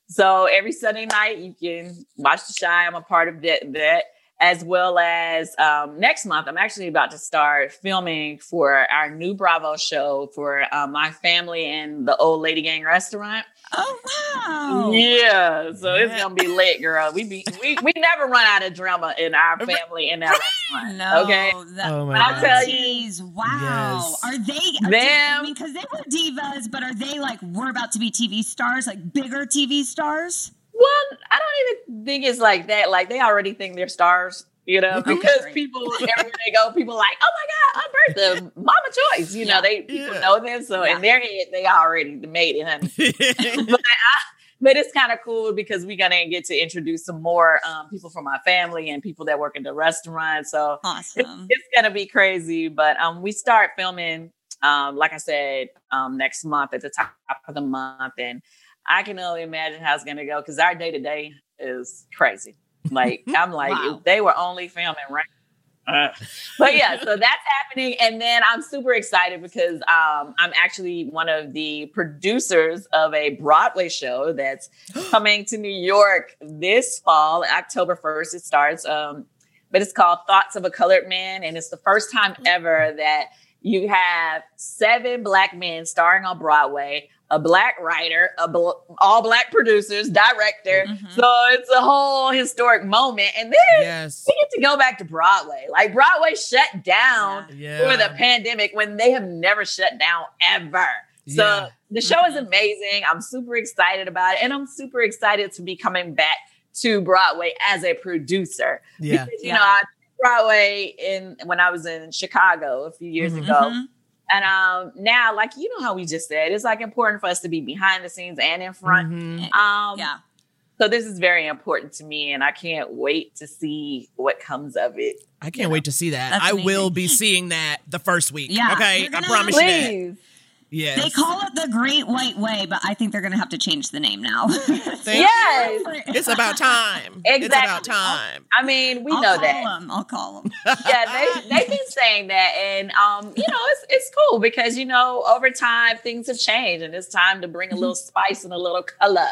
So every Sunday night you can watch the Chi. I'm a part of that. That as well as um, next month, I'm actually about to start filming for our new Bravo show for uh, my family and the Old Lady Gang restaurant. Oh wow! Yeah, so it's gonna be lit, girl. We be we, we never run out of drama in our *laughs* family in that restaurant. No, okay. that- Oh my But I'll tell you, Aunties, wow. Yes. Are they? Are Them. I mean, because they were divas, but are they like we're about to be TV stars, like bigger TV stars? Well, I don't even think it's like that. Like they already think they're stars, you know, because people *laughs* everywhere they go, people like, oh my God, Aunt Bertha, Mama Joyce. You know, they people Yeah. know them. So in their head, they already made it, honey. *laughs* *laughs* but, I, but it's kind of cool because we're gonna get to introduce some more um, people from my family and people that work in the restaurant. So it's, Awesome. it's gonna be crazy. But um, we start filming, um, like I said, um, next month at the top of the month, and I can only imagine how it's gonna go because our day to day is crazy. Like *laughs* I'm like, Wow. if they were only filming right. *laughs* Uh, but yeah, so that's happening, and then I'm super excited because um, I'm actually one of the producers of a Broadway show that's *gasps* coming to New York this fall, October 1st. It starts, um, but it's called Thoughts of a Colored Man, and it's the first time ever that you have seven black men starring on Broadway, a black writer, a bl- all black producers, director. Mm-hmm. So it's a whole historic moment. And then Yes. we get to go back to Broadway. Like Broadway shut down Yeah. for the pandemic when they have never shut down ever. So Yeah. the show is mm-hmm. amazing. I'm super excited about it. And I'm super excited to be coming back to Broadway as a producer. Yeah. Because, you know, I Broadway in when I was in Chicago a few years Mhm. ago. Mm-hmm. Mm-hmm. And um now, like you know how we just said, it's like important for us to be behind the scenes and in front. Mhm. Um Yeah. So this is very important to me, and I can't wait to see what comes of it. I can't wait to see that. That's I amazing. will be seeing that the first week. Yeah, Okay. I promise have you to. that. Please. Yes. They call it the Great White Way, but I think they're going to have to change the name now. *laughs* Yes. It's about time. Exactly. It's about time. I mean, we I'll know that. them. I'll call them. *laughs* yeah, they they've been saying that, and um, you know, it's it's cool because you know, over time things have changed, and it's time to bring a little *laughs* spice and a little color.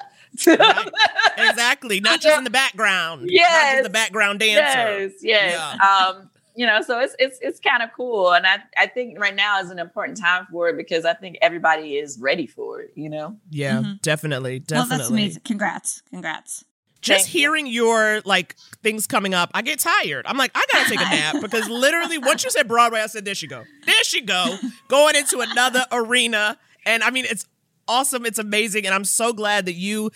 Exactly. Not just in the background. Not Yes. just the background dancer. Yes, yes. Um, you know, so it's it's it's kind of cool, and I I think right now is an important time for it because I think everybody is ready for it. You know. Yeah, definitely. Definitely. Well, that's amazing. Congrats. Congrats. Just hearing your like things coming up, I get tired. I'm like, I gotta take a nap *laughs* because literally, once you said Broadway, I said, there she go, there she go, going into another arena. And I mean, it's awesome, it's amazing, and I'm so glad that you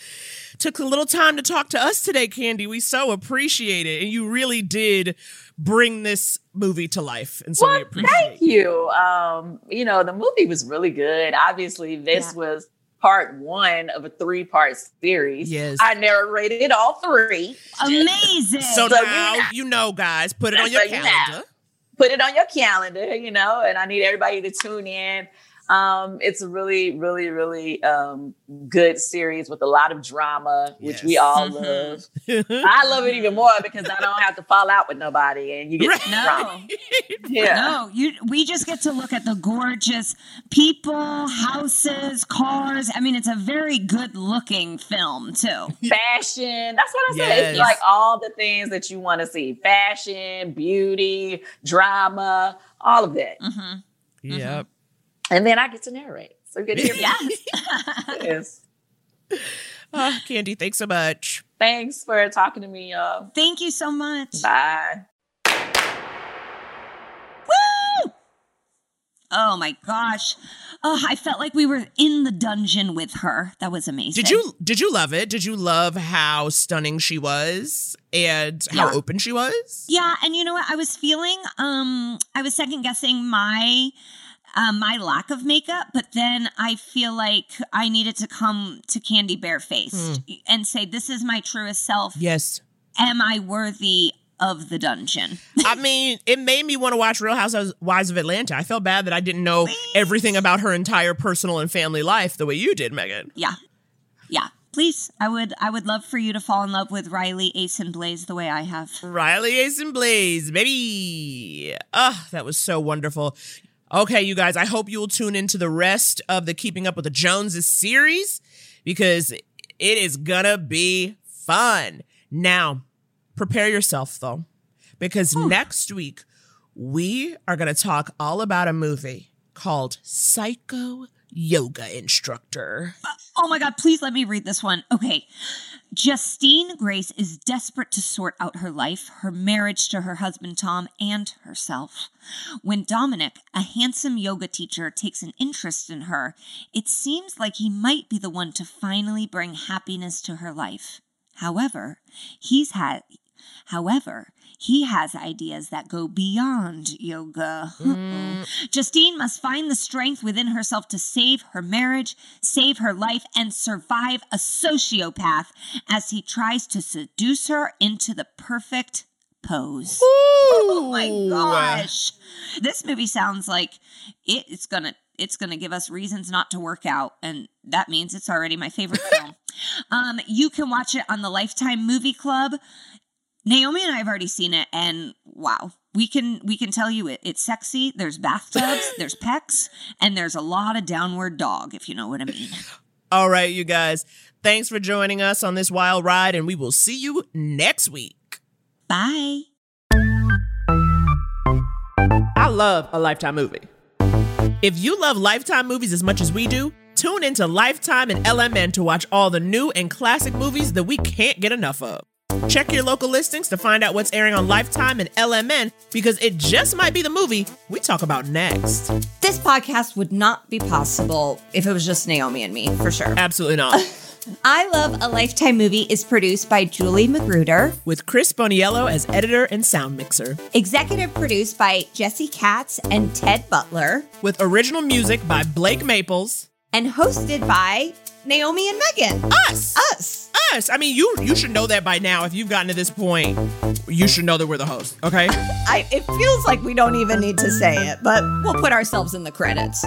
took a little time to talk to us today, Kandi. We so appreciate it, and you really did bring this movie to life, and so we Well, appreciate. thank you. Um, you know, the movie was really good. Obviously, this was part one of a three part series. Yes. I narrated all three. Amazing. So So you now know- you know, guys, put it *laughs* on your So you know. calendar. Put it on your calendar, you know, and I need everybody to tune in. Um, it's a really, really, really um, good series with a lot of drama, which we all Mm-hmm. love. I love it even more because I don't have to fall out with nobody, and you get No. drama. Yeah. No, you we just get to look at the gorgeous people, houses, cars. I mean, it's a very good looking film, too. *laughs* fashion. That's what I said. Yes. It's like all the things that you want to see: fashion, beauty, drama, all of that. Mm-hmm. Yep. And then I get to narrate. So you get to hear me. *laughs* yes. Ah, Kandi, thanks so much. Thanks for talking to me, y'all. Thank you so much. Bye. Woo! Oh my gosh. Oh, I felt like we were in the dungeon with her. That was amazing. Did you did you love it? Did you love how stunning she was and how Yeah. open she was? Yeah, and you know what? I was feeling um I was second guessing my um, my lack of makeup, but then I feel like I needed to come to Kandi barefaced and say, "This is my truest self. Yes. Am I worthy of the dungeon?" *laughs* I mean, it made me want to watch Real Housewives of Atlanta. I felt bad that I didn't know everything about her entire personal and family life the way you did, Megan. Yeah, yeah. Please, I would, I would love for you to fall in love with Riley, Ace, and Blaze the way I have. Riley Ace and Blaze, baby. Ah, that was so wonderful. Okay, you guys, I hope you will tune into the rest of the Keeping Up with the Joneses series because it is gonna be fun. Now, prepare yourself though, because next week we are gonna talk all about a movie called Psycho Yoga Instructor. Oh my God, please let me read this one. Okay. Justine Grace is desperate to sort out her life, her marriage to her husband Tom, and herself. When Dominic, a handsome yoga teacher, takes an interest in her, it seems like he might be the one to finally bring happiness to her life. However, he's had However, he has ideas that go beyond yoga. Uh-oh. *laughs* Justine must find the strength within herself to save her marriage, save her life, and survive a sociopath as he tries to seduce her into the perfect pose. *laughs* Oh my gosh. This movie sounds like it's gonna it's gonna give us reasons not to work out, and that means it's already my favorite *laughs* film. Um, you can watch it on the Lifetime Movie Club. Naomi and I have already seen it, and wow, we can we can tell you it. It's sexy. There's bathtubs, *laughs* there's pecs, and there's a lot of downward dog, if you know what I mean. *sighs* All right, you guys. Thanks for joining us on this wild ride, and we will see you next week. Bye. I love a Lifetime movie. If you love Lifetime movies as much as we do, tune into Lifetime and LMN to watch all the new and classic movies that we can't get enough of. Check your local listings to find out what's airing on Lifetime and LMN because it just might be the movie we talk about next. This podcast would not be possible if it was just Naomi and me, for sure. Absolutely not. *laughs* I Love a Lifetime Movie is produced by Julie Magruder. With Chris Boniello as editor and sound mixer. Executive produced by Jesse Katz and Ted Butler. With original music by Blake Maples. And hosted by Naomi and Megan. Us! Us! Us. I mean you you should know that by now. If you've gotten to this point, you should know that we're the host. Okay. I, it feels like we don't even need to say it, but we'll put ourselves in the credits.